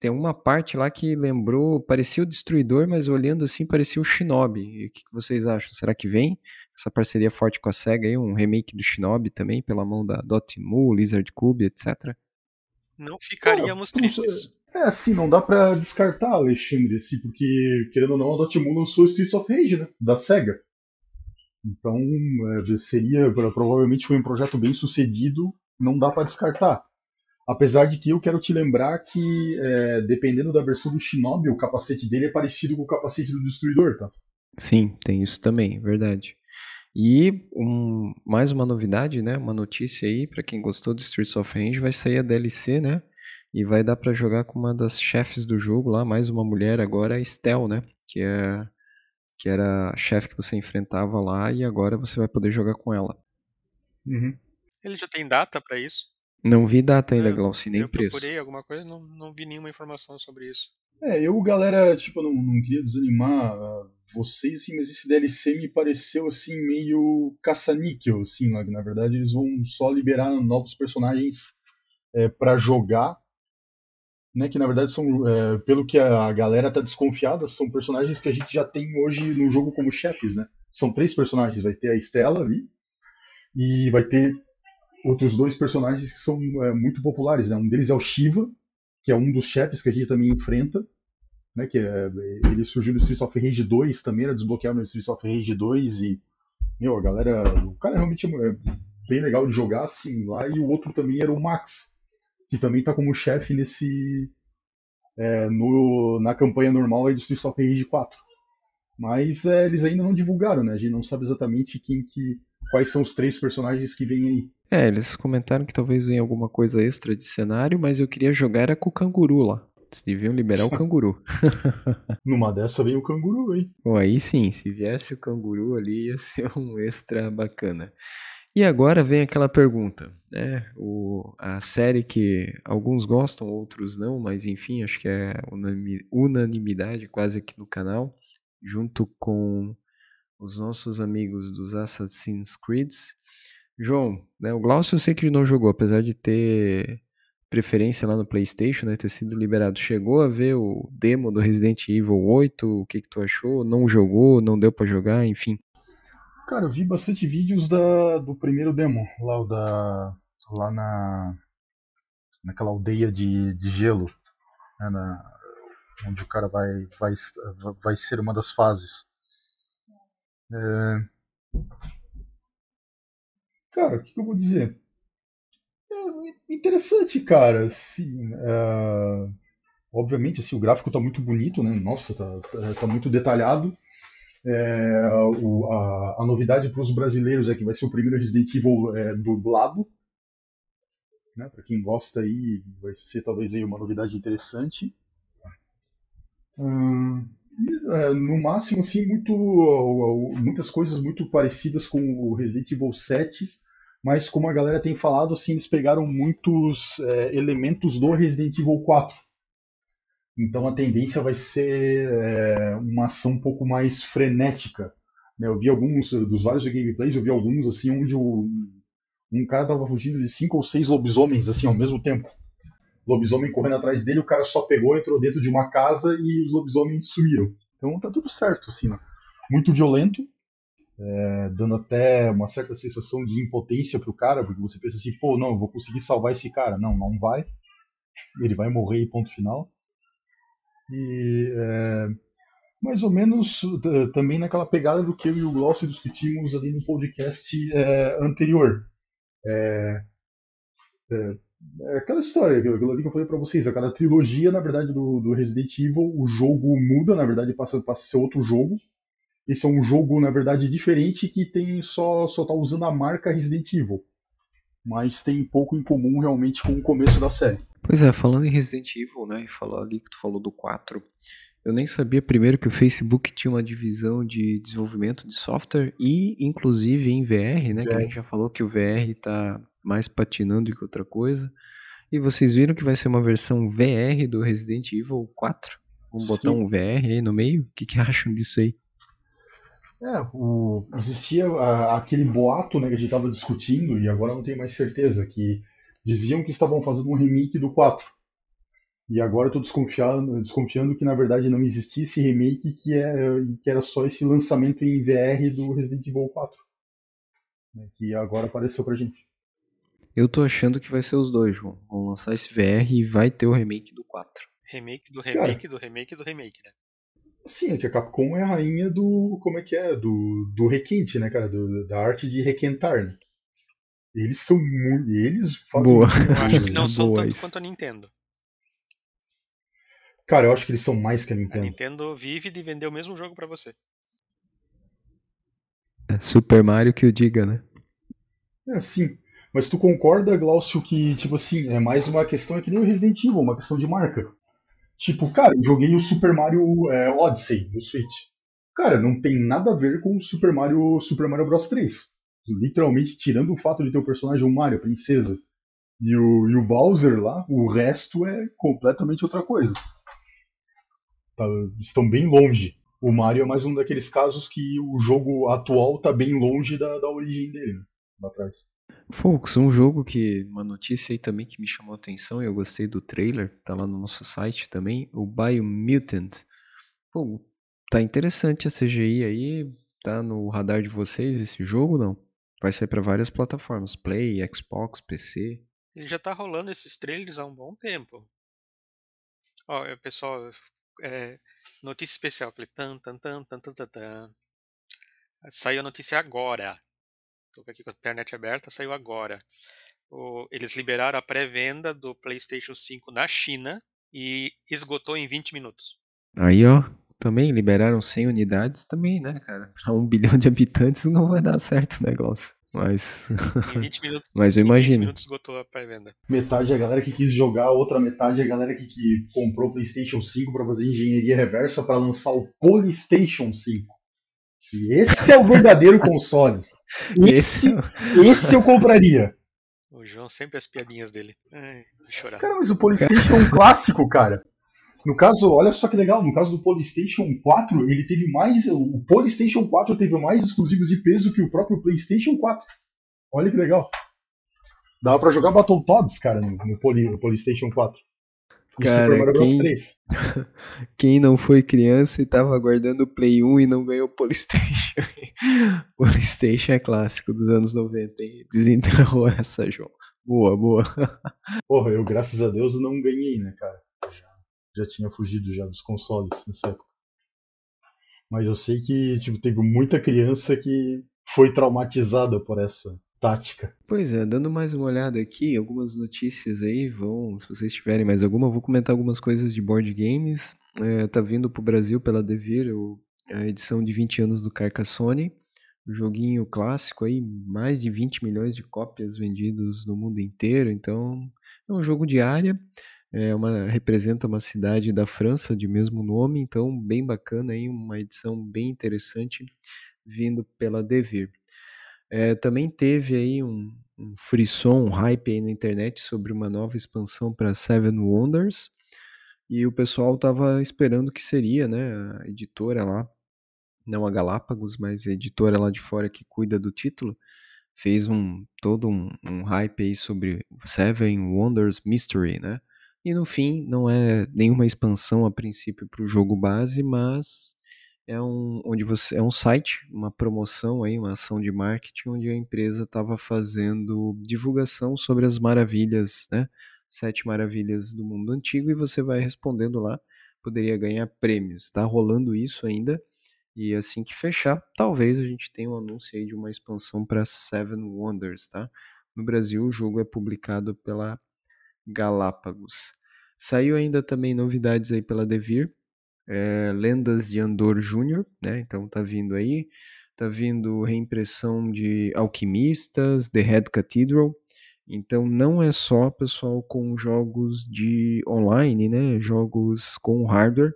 Tem uma parte lá que lembrou, parecia o destruidor, mas olhando assim parecia o Shinobi. E o que vocês acham? Será que vem essa parceria forte com a SEGA aí, um remake do Shinobi também, pela mão da Dotemu, Lizard Cube, etc? Não ficaríamos Cara, tristes. É, assim, não dá para descartar, Alexandre, assim, porque, querendo ou não, a Dotemu lançou Streets of Rage, né, da SEGA. Então, é, seria, provavelmente foi um projeto bem sucedido, não dá para descartar. Apesar de que eu quero te lembrar que, é, dependendo da versão do Shinobi, o capacete dele é parecido com o capacete do Destruidor, tá? Sim, tem isso também, verdade. E um, mais uma novidade, né? Uma notícia aí para quem gostou do Streets of Rage, vai sair a DLC, né? E vai dar para jogar com uma das chefes do jogo lá, mais uma mulher agora, a Estel, né? Que é que era a chefe que você enfrentava lá e agora você vai poder jogar com ela. Uhum. Ele já tem data para isso? Não vi data ainda, Glauci, nem eu preço. procurei alguma coisa, não, não vi nenhuma informação sobre isso. É, eu, galera, tipo, não, não queria desanimar ah, vocês, assim, mas esse DLC me pareceu, assim, meio caça-níquel, assim, que na verdade eles vão só liberar novos personagens é, para jogar, né, que na verdade são, é, pelo que a galera tá desconfiada, são personagens que a gente já tem hoje no jogo como chefes, né? São três personagens, vai ter a Estela ali, e vai ter outros dois personagens que são é, muito populares, né? Um deles é o Shiva, que é um dos chefes que a gente também enfrenta, né, que é, ele surgiu no Streets of Rage 2 também, era desbloqueado no Streets of Rage 2 e, meu, a galera, o cara realmente é bem legal de jogar assim lá, e o outro também era o Max, que também tá como chefe nesse, é, no, na campanha normal aí do Streets of Rage 4. Mas é, eles ainda não divulgaram, né, a gente não sabe exatamente quem que, quais são os três personagens que vêm aí. É, eles comentaram que talvez venha alguma coisa extra de cenário, mas eu queria jogar era com o canguru lá. Eles deviam liberar o canguru. Numa dessa veio o canguru, hein? Bom, aí sim, se viesse o canguru ali ia ser um extra bacana. E agora vem aquela pergunta, né? O, a série que alguns gostam, outros não, mas enfim, acho que é unanimi- unanimidade quase aqui no canal, junto com os nossos amigos dos Assassin's Creed. João, né, o Glaucio eu sei que não jogou, apesar de ter preferência lá no PlayStation, né, ter sido liberado. Chegou a ver o demo do Resident Evil 8? O que que tu achou? Não jogou? Não deu pra jogar? Enfim. Cara, eu vi bastante vídeos da, do primeiro demo, lá, da, lá na, naquela aldeia de, de gelo, né, na, onde o cara vai, vai, vai ser uma das fases. É, Cara, o que, que eu vou dizer? É interessante, cara. Assim, é, Obviamente, assim, o gráfico tá muito bonito, né? Nossa, tá, tá, tá muito detalhado. É, o- a, a novidade para os brasileiros é que vai ser o primeiro Resident Evil é, dublado. Né? Para quem gosta aí, vai ser talvez aí uma novidade interessante. Hum, é, no máximo, assim, muito, muitas coisas muito parecidas com o Resident Evil 7, mas como a galera tem falado, assim, eles pegaram muitos é, elementos do Resident Evil 4. Então a tendência vai ser é, uma ação um pouco mais frenética. né? Eu vi alguns, dos vários gameplays, eu vi alguns assim onde o, um cara tava fugindo de cinco ou seis lobisomens assim ao mesmo tempo. Lobisomem correndo atrás dele, o cara só pegou, entrou dentro de uma casa e os lobisomens sumiram. Então tá tudo certo, assim, né? Muito violento, é, dando até uma certa sensação de impotência pro cara, porque você pensa assim, pô, não, eu vou conseguir salvar esse cara. Não, não vai. Ele vai morrer ponto final. E é, mais ou menos também naquela pegada do que eu e o Glaucio discutimos ali no podcast é, anterior. É, é, é aquela história, aquilo que eu falei pra vocês, aquela trilogia, na verdade, do, do Resident Evil, o jogo muda, na verdade, passa, passa a ser outro jogo. Esse é um jogo, na verdade, diferente que tem só, só tá usando a marca Resident Evil. Mas tem pouco em comum realmente com o começo da série. Pois é, falando em Resident Evil, né, e falar ali que tu falou do 4, eu nem sabia primeiro que o Facebook tinha uma divisão de desenvolvimento de software e inclusive em VR, né, que a VR. gente já falou que o VR tá mais patinando que outra coisa. E vocês viram que vai ser uma versão VR do Resident Evil 4? Vamos botar Sim. um VR aí no meio? O que, que acham disso aí? É, o, existia a- aquele boato né, que a gente estava discutindo, e agora não tenho mais certeza, que diziam que estavam fazendo um remake do 4. E agora eu tô desconfiando, desconfiando que na verdade não existia esse remake, que, é, que era só esse lançamento em VR do Resident Evil 4. né, que agora apareceu pra gente. Eu tô achando que vai ser os dois, João. Vão lançar esse VR e vai ter o remake do 4. Remake do remake do remake do remake, né? Sim, é que a Capcom é a rainha do. Como é que é? Do, do requinte, né, cara? Do- da arte de requentar, né? Eles são muito. Eles fazem. Boa. muito Eu acho que não são Boa tanto isso. quanto a Nintendo. Cara, eu acho que eles são mais que a A Nintendo. Nintendo vive de vender o mesmo jogo pra você. É Super Mario que o diga, né? É, sim. Mas tu concorda, Glaucio, que, tipo assim, é mais uma questão, é que nem o Resident Evil, uma questão de marca. Tipo, cara, eu joguei o Super Mario é, Odyssey no Switch. Cara, não tem nada a ver com o Super Mario, Super Mario Bros 3. Literalmente, tirando o fato de ter o personagem um Mario, a princesa, e o, e o Bowser lá, o resto é completamente outra coisa. Tá, estão bem longe. O Mario é mais um daqueles casos que o jogo atual tá bem longe da, da origem dele, né? Lá atrás. Folks, um jogo que. Uma notícia aí também que me chamou a atenção e eu gostei do trailer, tá lá no nosso site também, o Biomutant. Pô, tá interessante a CGI aí. Tá no radar de vocês esse jogo não? Vai sair para várias plataformas: Play, Xbox, PC. Ele já tá rolando esses trailers há um bom tempo. Ó, é, pessoal, é, notícia especial. Tan, tan, tan, tan, tan, tan. Saiu a notícia agora. Estou aqui com a internet aberta, saiu agora. O, eles liberaram a pré-venda do PlayStation 5 na China e esgotou em 20 minutos. Aí, ó, também liberaram 100 unidades também, né, cara? Para um bilhão de habitantes não vai dar certo o negócio. Mas. Em 20 minutos, Mas eu em 20 imagino. minutos esgotou a pré-venda. Metade é a galera que quis jogar, outra metade é a galera que, que comprou o PlayStation 5 para fazer engenharia reversa para lançar o PlayStation 5. E esse é o verdadeiro console. Esse, Esse- esse eu compraria. O João sempre as piadinhas dele. Ai, vou chorar. Cara, mas o PlayStation é um clássico, cara. No caso, olha só que legal, no caso do PlayStation 4, ele teve mais. O PlayStation 4 teve mais exclusivos de peso que o próprio PlayStation 4. Olha que legal. Dava pra jogar Battletoads, cara, no, no, Poly- no PlayStation 4. Cara, quem- 3. Quem não foi criança e tava aguardando o Play 1 e não ganhou o Polystation. Polystation é clássico dos anos 90, hein? Desenterrou essa, João. Boa, boa. Porra, eu, graças a Deus, não ganhei, né, cara? Já, já tinha fugido já dos consoles nessa época. Mas eu sei que tipo, teve muita criança que foi traumatizada por essa tática. Pois é, dando mais uma olhada aqui, algumas notícias aí vão, se vocês tiverem mais alguma, eu vou comentar algumas coisas de board games. É, tá vindo pro Brasil pela Devir a edição de 20 anos do Carcassonne, um joguinho clássico aí, mais de 20 milhões de cópias vendidos no mundo inteiro, então é um jogo de área, é uma, representa uma cidade da França de mesmo nome, então bem bacana aí, uma edição bem interessante vindo pela Devir. É, também teve aí um, um frisson, um hype aí na internet sobre uma nova expansão para Seven Wonders. E o pessoal tava esperando que seria, né, a editora lá, não a Galápagos, mas a editora lá de fora que cuida do título, fez um todo um, um hype aí sobre Seven Wonders Mystery, né? E no fim, não é nenhuma expansão a princípio para o jogo base, mas é um, onde você, é um site, uma promoção aí, uma ação de marketing, onde a empresa estava fazendo divulgação sobre as maravilhas, né? Sete maravilhas do mundo antigo, e você vai respondendo lá, poderia ganhar prêmios. Está rolando isso ainda, e assim que fechar, talvez a gente tenha um anúncio aí de uma expansão para Seven Wonders, tá? No Brasil, o jogo é publicado pela Galápagos. Saiu ainda também novidades aí pela Devir, é, Lendas de Andor Júnior, né? Então tá vindo aí, tá vindo reimpressão de Alquimistas, The Red Cathedral. Então não é só, pessoal, com jogos de online, né? Jogos com hardware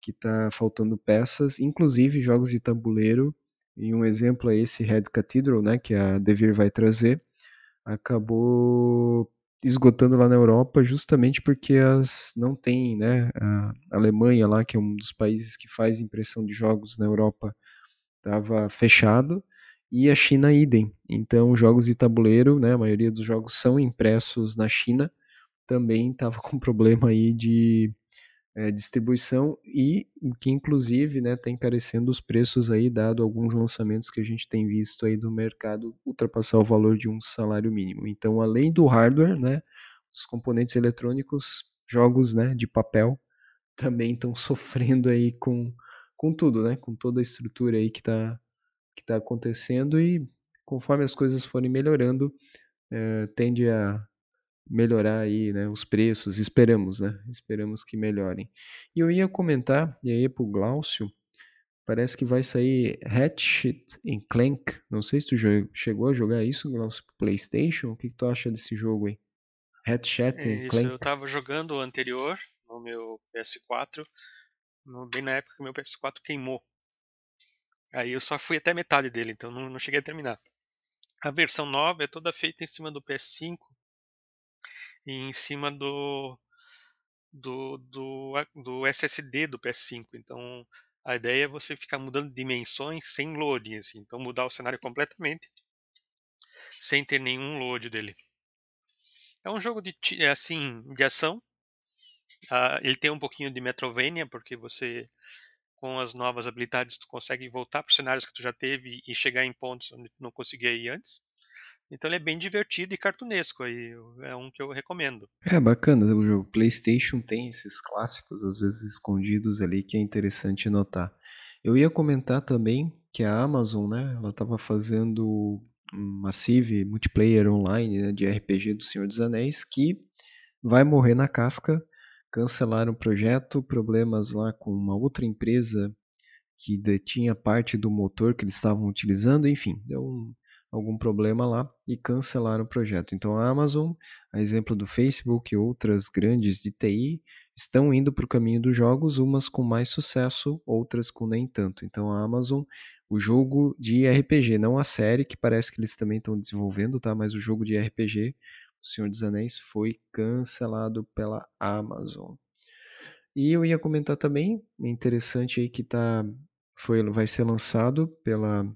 que tá faltando peças, inclusive jogos de tabuleiro. E um exemplo é esse Red Cathedral, né? Que a Devir vai trazer. Acabou esgotando lá na Europa justamente porque as não tem, né, a Alemanha lá, que é um dos países que faz impressão de jogos na Europa, estava fechado e a China idem. Então, jogos de tabuleiro, né, a maioria dos jogos são impressos na China, também estava com problema aí de é, distribuição e que inclusive né, está encarecendo os preços aí, dado alguns lançamentos que a gente tem visto aí do mercado ultrapassar o valor de um salário mínimo. Então, além do hardware, né, os componentes eletrônicos, jogos né, de papel também estão sofrendo aí com, com tudo, né, com toda a estrutura aí que está que tá acontecendo e conforme as coisas forem melhorando, é, tende a melhorar aí, né, os preços, esperamos, né, esperamos que melhorem. E eu ia comentar, e aí pro Glaucio, parece que vai sair Hatchet Clank. Não sei se tu chegou a jogar isso no PlayStation. O que, que tu acha desse jogo aí? Hatchet é Clank. Eu tava jogando o anterior no meu PS4, no, bem na época que meu PS4 queimou. Aí eu só fui até metade dele, então não, não cheguei a terminar. A versão nova é toda feita em cima do PS5 e em cima do do, do, do SSD do PS5. Então a ideia é você ficar mudando dimensões sem loading, assim. Então mudar o cenário completamente sem ter nenhum load dele. É um jogo de assim de ação. Uh, ele tem um pouquinho de Metrovania porque você com as novas habilidades tu consegue voltar para os cenários que tu já teve e chegar em pontos onde tu não conseguia ir antes. Então ele é bem divertido e cartunesco aí, é um que eu recomendo. É bacana o jogo. PlayStation tem esses clássicos às vezes escondidos ali que é interessante notar. Eu ia comentar também que a Amazon, né, ela estava fazendo um Massive multiplayer online né, de RPG do Senhor dos Anéis que vai morrer na casca. Cancelaram o projeto, problemas lá com uma outra empresa que detinha parte do motor que eles estavam utilizando, enfim, deu um, algum problema lá e cancelaram o projeto. Então a Amazon, a exemplo do Facebook e outras grandes de TI, estão indo para o caminho dos jogos, umas com mais sucesso, outras com nem tanto. Então a Amazon, o jogo de RPG, não a série, que parece que eles também estão desenvolvendo, tá? Mas o jogo de RPG, O Senhor dos Anéis, foi cancelado pela Amazon. E eu ia comentar também, interessante aí que tá, foi, vai ser lançado pela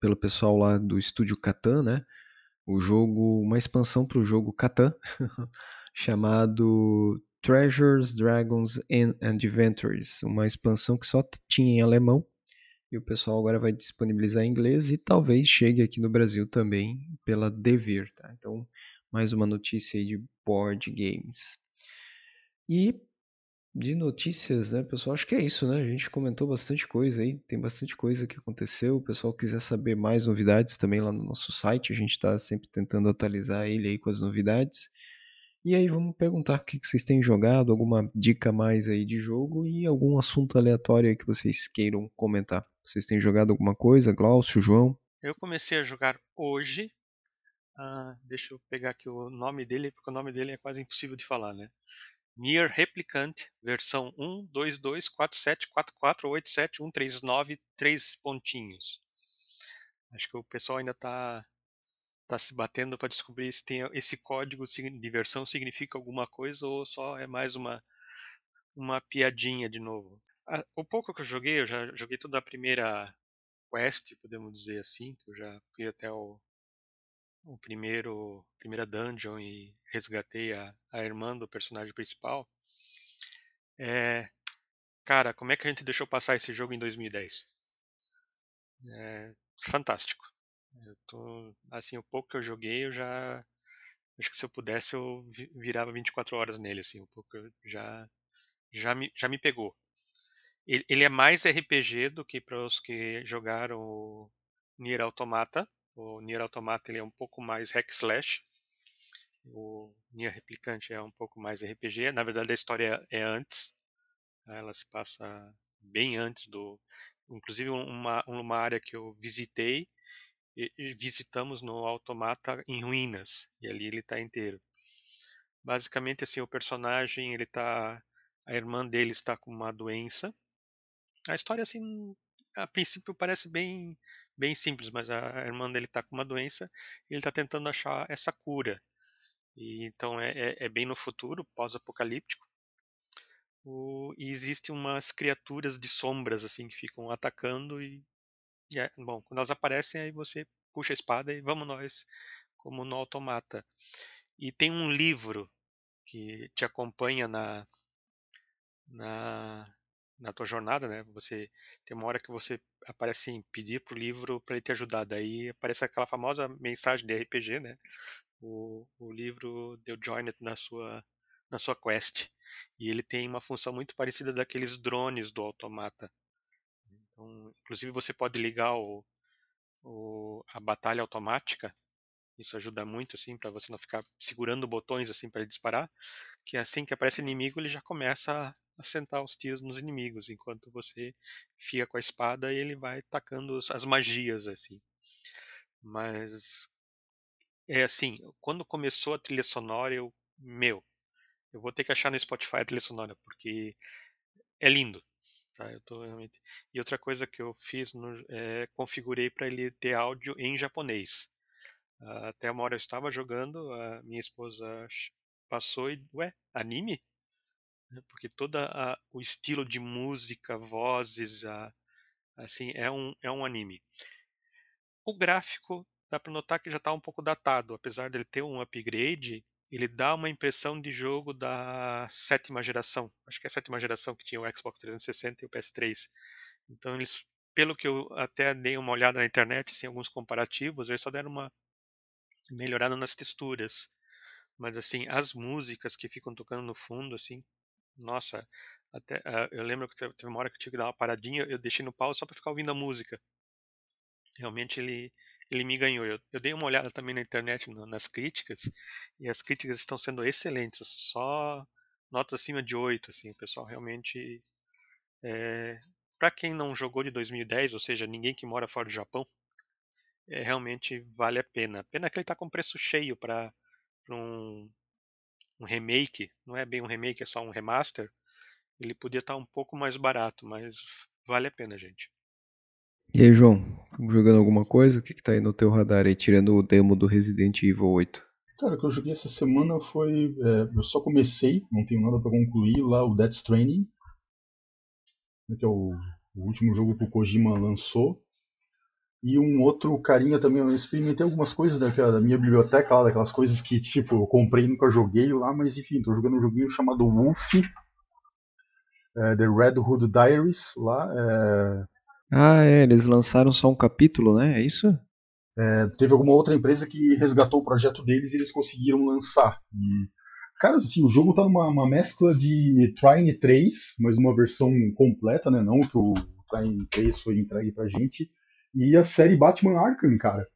pelo pessoal lá do estúdio Catan, né? O jogo, uma expansão para o jogo Catan, chamado Treasures, Dragons and Adventures, uma expansão que só tinha em alemão e o pessoal agora vai disponibilizar em inglês e talvez chegue aqui no Brasil também pela Devir, tá? Então, mais uma notícia aí de board games. E de notícias, né, pessoal? Acho que é isso, né? A gente comentou bastante coisa aí, tem bastante coisa que aconteceu. O pessoal quiser saber mais novidades também lá no nosso site, a gente está sempre tentando atualizar ele aí com as novidades. E aí vamos perguntar o que vocês têm jogado, alguma dica mais aí de jogo e algum assunto aleatório que vocês queiram comentar. Vocês têm jogado alguma coisa, Glaucio, João? Eu comecei a jogar hoje. Ah, deixa eu pegar aqui o nome dele, porque o nome dele é quase impossível de falar, né? Nier Replicant, versão 1.2.2.47.44.87.139, três pontinhos. Acho que o pessoal ainda está tá se batendo para descobrir se tem esse código de versão significa alguma coisa ou só é mais uma uma piadinha de novo. O pouco que eu joguei, eu já joguei toda a primeira quest, podemos dizer assim, que eu já fui até o o primeiro primeira dungeon e resgatei a, a irmã do personagem principal. É, cara, como é que a gente deixou passar esse jogo em 2010? É fantástico. Eu tô, assim, o pouco que eu joguei, eu já acho que se eu pudesse eu virava 24 horas nele, assim, um pouco já já me já me pegou. Ele, ele é mais RPG do que para os que jogaram o Nier Automata o Nier Automata ele é um pouco mais hack slash. O Nier Replicante é um pouco mais RPG. Na verdade, a história é antes. Né? Ela se passa bem antes do. Inclusive, uma, uma área que eu visitei, visitamos no Automata em ruínas. E ali ele está inteiro. Basicamente, assim, o personagem, ele tá. A irmã dele está com uma doença. A história, assim, a princípio parece bem, bem simples, mas a irmã dele está com uma doença e ele está tentando achar essa cura. E, então é, é, é bem no futuro, pós-apocalíptico. E existem umas criaturas de sombras assim que ficam atacando e, e é, bom, quando elas aparecem aí você puxa a espada e vamos nós, como no automata. E tem um livro que te acompanha na na na tua jornada, né? Você tem uma hora que você aparece em pedir pro livro para ele te ajudar, daí aparece aquela famosa mensagem de RPG, né? O, o livro deu join na sua na sua quest e ele tem uma função muito parecida daqueles drones do automata. Então, inclusive você pode ligar o, o a batalha automática. Isso ajuda muito assim para você não ficar segurando botões assim para disparar, que assim que aparece inimigo ele já começa assentar os tiros nos inimigos, enquanto você fica com a espada e ele vai tacando as magias assim. Mas é assim, quando começou a trilha sonora, eu, meu, eu vou ter que achar no Spotify a trilha sonora, porque é lindo. Tá, eu tô realmente... E outra coisa que eu fiz, no, é, configurei para ele ter áudio em japonês. Uh, até uma hora eu estava jogando, a minha esposa passou e, ué, anime? Né, porque todo o estilo de música, vozes, a, assim, é um, é um anime. O gráfico dá para notar que já está um pouco datado, apesar dele ter um upgrade, ele dá uma impressão de jogo da sétima geração. Acho que é a sétima geração que tinha o Xbox 360 e o PS3. Então eles, pelo que eu até dei uma olhada na internet, assim, alguns comparativos, eles só deram uma melhorada nas texturas. Mas assim, as músicas que ficam tocando no fundo, assim, nossa, até uh, eu lembro que teve uma hora que eu tive que dar uma paradinha, eu deixei no pau só para ficar ouvindo a música. Realmente ele ele me ganhou. Eu, eu dei uma olhada também na internet no, nas críticas e as críticas estão sendo excelentes, só notas acima de 8, assim, o pessoal realmente é, para quem não jogou de 2010, ou seja, ninguém que mora fora do Japão, é, realmente vale a pena. Pena que ele está com preço cheio para um, um remake, não é bem um remake, é só um remaster. Ele podia estar tá um pouco mais barato, mas vale a pena, gente. E aí, João, jogando alguma coisa? O que, que tá aí no teu radar aí, tirando o demo do Resident Evil 8? Cara, o que eu joguei essa semana foi. É, eu só comecei, não tenho nada para concluir, lá o Death Stranding, né, que é o, o, último jogo que o Kojima lançou. E um outro carinha também, eu experimentei algumas coisas daquela, da minha biblioteca lá, daquelas coisas que tipo, eu comprei e nunca joguei lá, mas enfim, tô jogando um joguinho chamado Wolf, é, The Red Hood Diaries lá. É, ah, é, eles lançaram só um capítulo, né? É isso? É, teve alguma outra empresa que resgatou o projeto deles e eles conseguiram lançar. E, cara, assim, o jogo tá numa mescla de Trine 3, mas uma versão completa, né? Não que o Trine 3 foi entregue pra gente. E a série Batman Arkham, cara.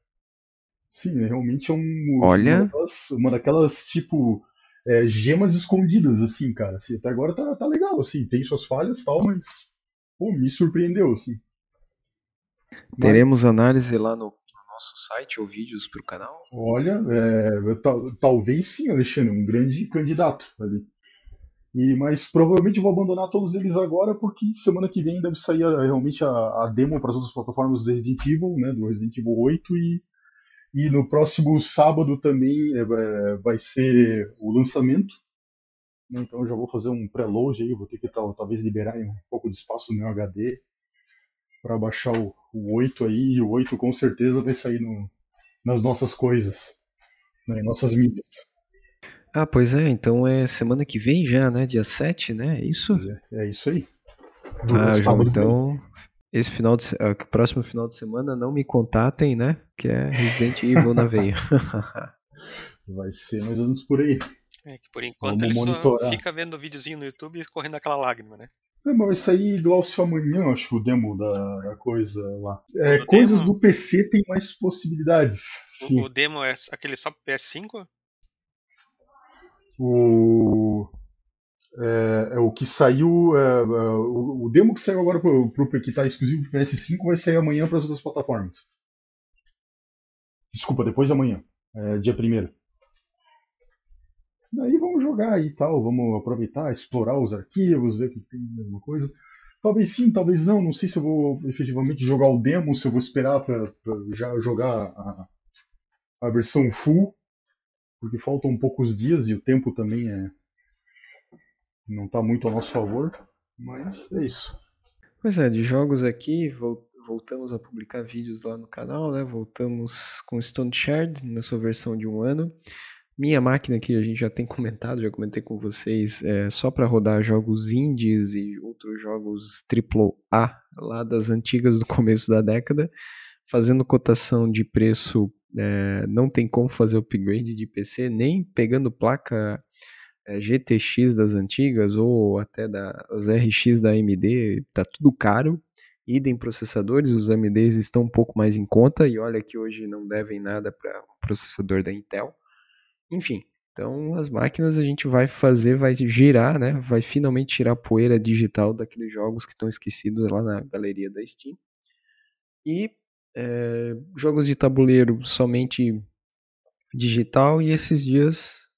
Sim, realmente é um, Olha. Uma, daquelas, uma daquelas tipo, é, gemas escondidas, assim, cara. Assim, até agora tá, tá legal, assim, tem suas falhas tal, mas pô, me surpreendeu, assim. Teremos análise lá no, no nosso site ou vídeos para o canal? Olha, é, talvez sim, Alexandre, um grande candidato ali. E, mas provavelmente vou abandonar todos eles agora porque semana que vem deve sair a, realmente a, a, demo para as outras plataformas do Resident Evil, né, do Resident Evil 8 e, e no próximo sábado também é, vai ser o lançamento. Então eu já vou fazer um preload aí, vou ter que talvez liberar um pouco de espaço no meu HD para baixar o, o 8 aí, e o 8 com certeza vai sair no, nas nossas coisas, né, em nossas mídias. Ah, pois é, então é semana que vem já, né? Dia 7, né? É isso? É, é isso aí. Do ah, João, então esse final de uh, próximo final de semana não me contatem, né? Que é Resident Evil na veia. Vai ser mais ou menos por aí. É que por enquanto Vamos ele monitorar. só fica vendo videozinho no YouTube e correndo aquela lágrima, né? É, mas vai sair Glaucio amanhã, acho, o demo da, da coisa lá. É, coisas demo... do PC tem mais possibilidades. O, o, demo é aquele só pro PS5? O. É, é, o que saiu. É, é, o, o, demo que saiu agora pro, pro, que tá exclusivo pro PS5 vai sair amanhã para as outras plataformas. Desculpa, depois de amanhã. É, dia 1 Daí vamos jogar e tal, vamos aproveitar, explorar os arquivos, ver que tem alguma coisa. Talvez sim, talvez não. Não sei se eu vou efetivamente jogar o demo, se eu vou esperar para já jogar a, a versão full, porque faltam poucos dias e o tempo também é não está muito a nosso favor. Mas é isso. Pois é, de jogos aqui, voltamos a publicar vídeos lá no canal, né? Voltamos com Stone Shard na sua versão de um ano. Minha máquina que a gente já tem comentado, já comentei com vocês, é só para rodar jogos indies e outros jogos AAA lá das antigas do começo da década, fazendo cotação de preço, é, não tem como fazer upgrade de PC, nem pegando placa é, GTX das antigas ou até das RX da AMD, tá tudo caro. Idem processadores, os AMDs estão um pouco mais em conta e olha que hoje não devem nada para o processador da Intel. Enfim, Então, as máquinas a gente vai fazer, vai girar, né? Vai finalmente tirar a poeira digital daqueles jogos que estão esquecidos lá na galeria da Steam. E é, jogos de tabuleiro somente digital. E esses dias,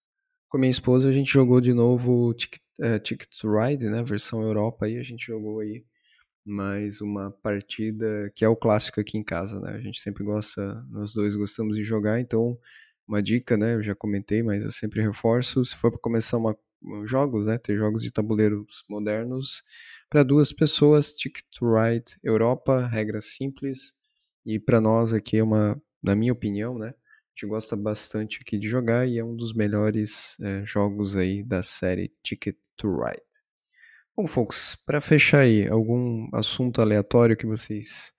com a minha esposa, a gente jogou de novo é, Ticket to Ride, né? Versão Europa. Aí a gente jogou aí mais uma partida que é o clássico aqui em casa, né? A gente sempre gosta, nós dois gostamos de jogar, então uma dica, né? Eu já comentei, mas eu sempre reforço, se for para começar uma, jogos, né? Ter jogos de tabuleiros modernos para duas pessoas, Ticket to Ride Europa, regras simples. E para nós aqui é uma, na minha opinião, né? A gente gosta bastante aqui de jogar e é um dos melhores é, jogos aí da série Ticket to Ride. Bom, folks, para fechar aí, algum assunto aleatório que vocês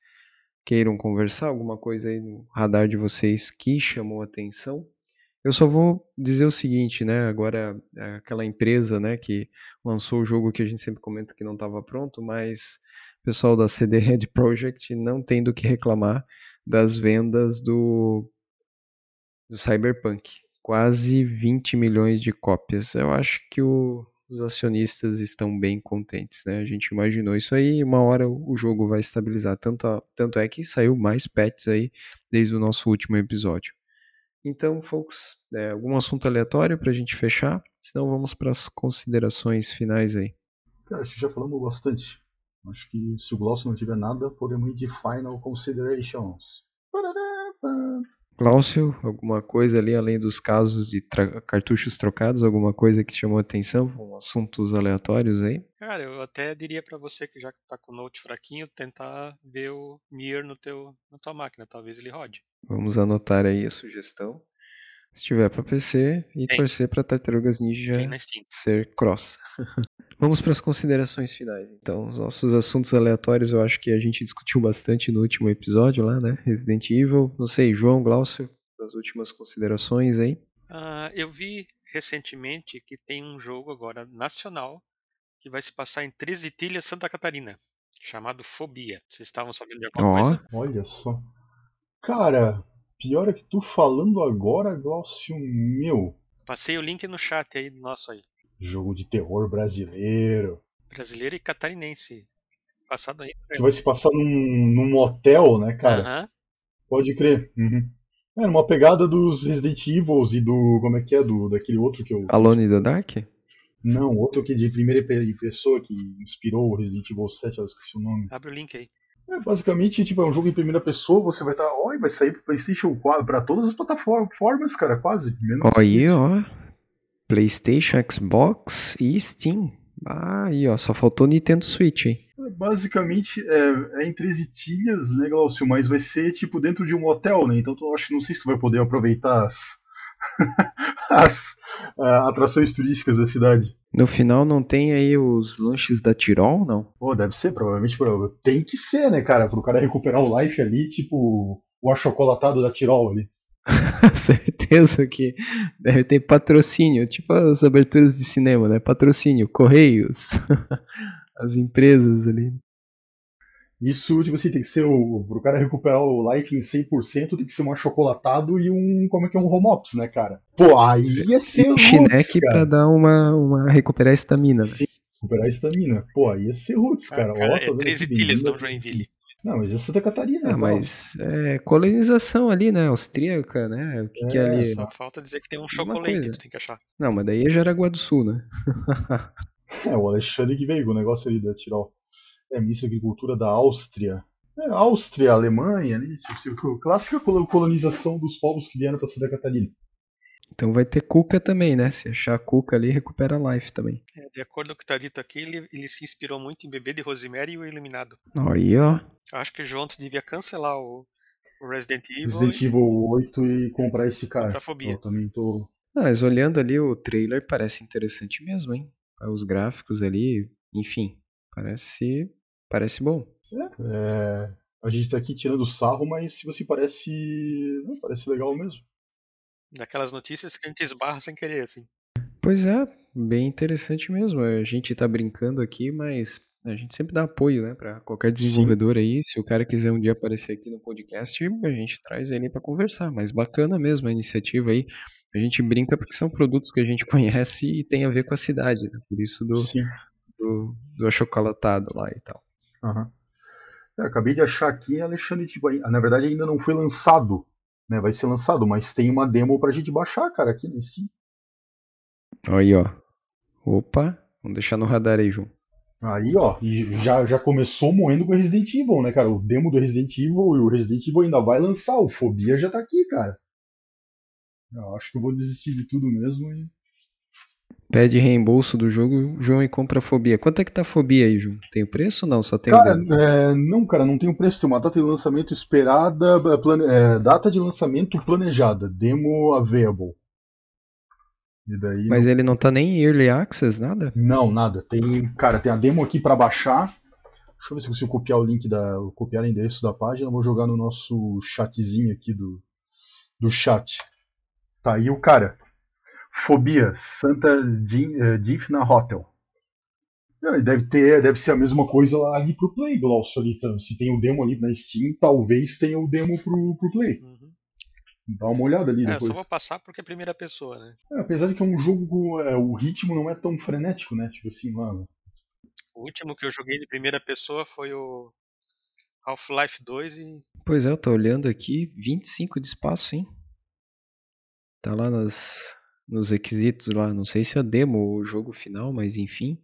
queiram conversar, alguma coisa aí no radar de vocês que chamou atenção. Eu só vou dizer o seguinte, né? Agora, aquela empresa, né, que lançou o jogo que a gente sempre comenta que não estava pronto, mas o pessoal da CD Red Project não tem do que reclamar das vendas do, do Cyberpunk. Quase 20 milhões de cópias. Eu acho que o, os acionistas estão bem contentes, né? A gente imaginou isso aí uma hora o jogo vai estabilizar. Tanto, tanto é que saiu mais patches aí desde o nosso último episódio. Então, folks, é, algum assunto aleatório para a gente fechar? Senão vamos para as considerações finais aí. Cara, acho que já falamos bastante. Acho que se o Gloss não tiver nada, podemos ir de Final Considerations. Cláudio, alguma coisa ali além dos casos de cartuchos trocados, alguma coisa que chamou atenção, um assuntos aleatórios aí? Cara, eu até diria para você que já tá com o Note fraquinho, tentar ver o Mir no teu na tua máquina, talvez ele rode. Vamos anotar aí a sugestão. Se tiver para PC e Tem. torcer para Tartarugas Ninja ser cross. Vamos para as considerações finais. Então, os nossos assuntos aleatórios eu acho que a gente discutiu bastante no último episódio lá, né? Resident Evil. Não sei, João, Glaucio, das últimas considerações aí. Uh, eu vi recentemente que tem um jogo agora nacional que vai se passar em Tresitilha, Santa Catarina, chamado Fobia. Vocês estavam sabendo de alguma oh. coisa? Olha só. Cara, Pior é que tu falando agora, Glaucio, meu. Passei o link no chat aí do nosso aí. Jogo de terror brasileiro. Brasileiro e catarinense. Passado aí. Que vai se passar num, num hotel, né, cara? Uhum. Pode crer. Uhum. É, numa pegada dos Resident Evil e do. Como é que é? Do, daquele outro que eu. Alone in the Dark? Não, outro que de primeira pessoa que inspirou o Resident Evil 7, eu esqueci o nome. Abre o link aí. É, basicamente, tipo, é um jogo em primeira pessoa, você vai estar, tá, ó, vai sair pro PlayStation 4, pra todas as plataformas, cara, quase. Ó, aí, ó. PlayStation, Xbox e Steam. Ah, aí, ó, só faltou Nintendo Switch, hein? É, basicamente, é, é em 13 tilhas, né, Glaucio? Mas vai ser, tipo, dentro de um hotel, né? Então, eu acho que não sei se tu vai poder aproveitar as, as uh, atrações turísticas da cidade. No final não tem aí os lanches da Tirol, não? Pô, deve ser, provavelmente. Tem que ser, né, cara? Pro cara recuperar o life ali, tipo o achocolatado da Tirol ali. Certeza que deve ter patrocínio, tipo as aberturas de cinema, né? Patrocínio, Correios, as empresas ali. Isso, tipo assim, tem que ser o. Pro cara recuperar o life em 100%, tem que ser um achocolatado e um. Como é que é um home ops, né, cara? Pô, aí ia ser. Um chineque pra dar uma, uma. recuperar a estamina, né? Sim, recuperar a estamina. Pô, aí ia ser roots, cara. Ah, cara Ó, é 13 tilhas, não Joinville. Não, mas é Santa Catarina. Ah, mas é colonização ali, né? Austríaca, né? O que é, que é ali? Só falta dizer que tem um chocolate, tu tem que achar. Não, mas daí é Jaraguá do Sul, né? é, o Alexandre que veio, o negócio ali da Tirol é Ministro da Agricultura da Áustria. É, Áustria, Alemanha, né? tipo, clássica colonização dos povos que vieram para Santa Catarina. Então vai ter Cuca também, né? Se achar Cuca ali, recupera a life também. É, de acordo com o que está dito aqui, ele, ele, se inspirou muito em Bebê de Rosemary e o Eliminado. Aí, ó. Acho que o João devia cancelar o, o Resident Evil. Resident e... Evil 8 e comprar esse cara. Eu também tô. Mas olhando ali o trailer, parece interessante mesmo, hein? Os gráficos ali, enfim, parece Parece bom. É, a gente tá aqui tirando sarro, mas se você parece. Não, parece legal mesmo. Daquelas notícias que a gente esbarra sem querer, assim. Pois é, bem interessante mesmo. A gente tá brincando aqui, mas a gente sempre dá apoio, né, para qualquer desenvolvedor Sim. aí. Se o cara quiser um dia aparecer aqui no podcast, a gente traz ele para conversar. Mas bacana mesmo a iniciativa aí. A gente brinca porque são produtos que a gente conhece e tem a ver com a cidade, né? Por isso do, do, do achocolatado lá e tal. Uhum. É, acabei de achar aqui, Alexandre, tipo, na verdade ainda não foi lançado, né? Vai ser lançado, mas tem uma demo pra gente baixar, cara, aqui nesse. Aí, ó. Opa, vamos deixar no radar aí, João. Aí, ó, já, já começou moendo com o Resident Evil, né, cara? O demo do Resident Evil e o Resident Evil ainda vai lançar, o Fobia já tá aqui, cara. Eu acho que eu vou desistir de tudo mesmo e. Pede reembolso do jogo, João, e compra a Fobia. Quanto é que tá a Fobia aí, João? Tem o preço ou não? Só tem cara, o é, não, cara, não tem o preço. Tem uma data de lançamento esperada, plane... é, data de lançamento planejada, demo available. Mas não... ele não tá nem em Early Access, nada? Não, nada. Tem, cara, tem a demo aqui para baixar. Deixa eu ver se eu consigo copiar o link da. copiar o endereço da página. vou jogar no nosso chatzinho aqui do, do chat. Tá aí o cara. Fobia, Santa Difna Hotel. Deve ter, deve ser a mesma coisa lá ali pro Play, Glaucio ali. Se tem o demo ali na Steam, talvez tenha o demo pro, pro Play. Uhum. Dá uma olhada ali é, depois. só vou passar porque é primeira pessoa, né? É, apesar de que é um jogo, é, o ritmo não é tão frenético, né? Tipo assim, mano. O último que eu joguei de primeira pessoa foi o Half-Life 2 e. Pois é, eu tô olhando aqui, 25 de espaço, hein? Tá lá nas, nos requisitos lá, não sei se é demo ou o jogo final, mas enfim.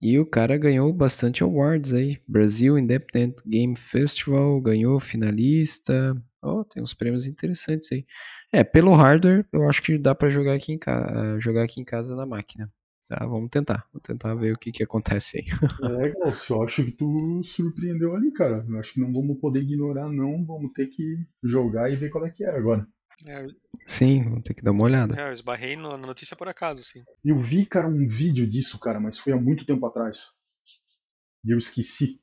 E o cara ganhou bastante awards aí. Brasil Independent Game Festival, ganhou finalista. Oh, tem uns prêmios interessantes aí. É, pelo hardware, eu acho que dá para jogar aqui em casa, jogar aqui em casa na máquina. Tá, vamos tentar. Vamos tentar ver o que que acontece aí. É, Glaucio, eu acho que tu surpreendeu ali, cara. Eu acho que não vamos poder ignorar, não. Vamos ter que jogar e ver qual é que é agora. É, sim, vamos ter que dar uma olhada. É, eu esbarrei na notícia por acaso, sim. Eu vi, cara, um vídeo disso, cara, mas foi há muito tempo atrás. E eu esqueci.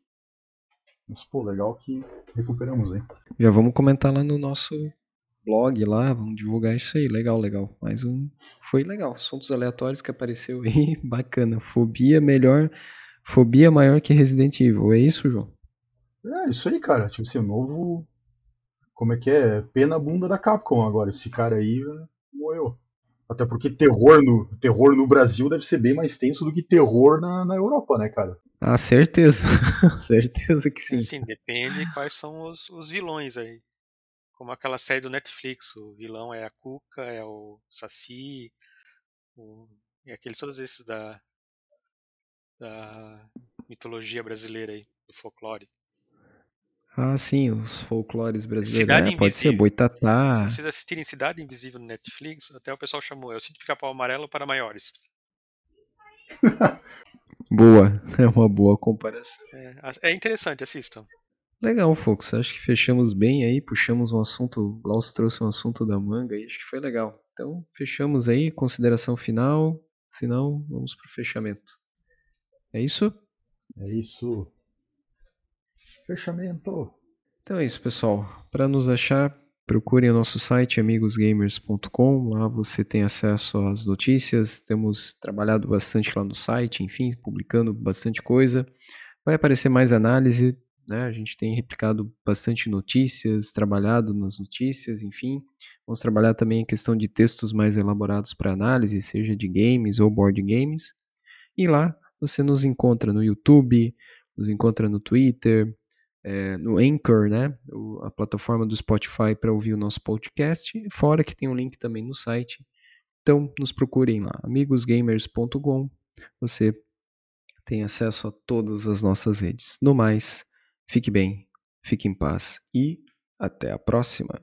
Mas, pô, legal que recuperamos aí. Já vamos comentar lá no nosso blog lá, vamos divulgar isso aí. Legal, legal. Mais um. Foi legal. Assuntos aleatórios que apareceu aí. Bacana. Fobia melhor. Fobia maior que Resident Evil. É isso, João? É, isso aí, cara. Tipo assim, o novo como é que é? Pena bunda da Capcom agora. Esse cara aí né, morreu. Até porque terror no, terror no Brasil deve ser bem mais tenso do que terror na, na Europa, né, cara? Ah, certeza. certeza que sim. Sim, depende quais são os, os vilões aí. Como aquela série do Netflix, o vilão é a Cuca, é o Saci, o, e aqueles todos esses da, da mitologia brasileira aí, do folclore. Ah, sim, os folclores brasileiros. É, pode ser Boitatá. Se vocês assistirem Cidade Invisível no Netflix, até o pessoal chamou. É o sítio pica-pau amarelo para maiores. boa, é uma boa comparação. É, é interessante, assistam. Legal, Focus. Acho que fechamos bem aí, puxamos um assunto. O Glaucio trouxe um assunto da manga aí, acho que foi legal. Então, fechamos aí, consideração final. Se não, vamos pro fechamento. É isso? É isso. Fechamento. Então é isso, pessoal. Para nos achar, procurem o nosso site amigosgamers.com. Lá você tem acesso às notícias. Temos trabalhado bastante lá no site, enfim, publicando bastante coisa. Vai aparecer mais análise, né? A gente tem replicado bastante notícias, trabalhado nas notícias, enfim. Vamos trabalhar também a questão de textos mais elaborados para análise, seja de games ou board games. E lá você nos encontra no YouTube, nos encontra no Twitter, é, no Anchor, né, o, a plataforma do Spotify para ouvir o nosso podcast, fora que tem um link também no site. Então, nos procurem lá, amigosgamers.com. Você tem acesso a todas as nossas redes. No mais, fique bem, fique em paz e até a próxima.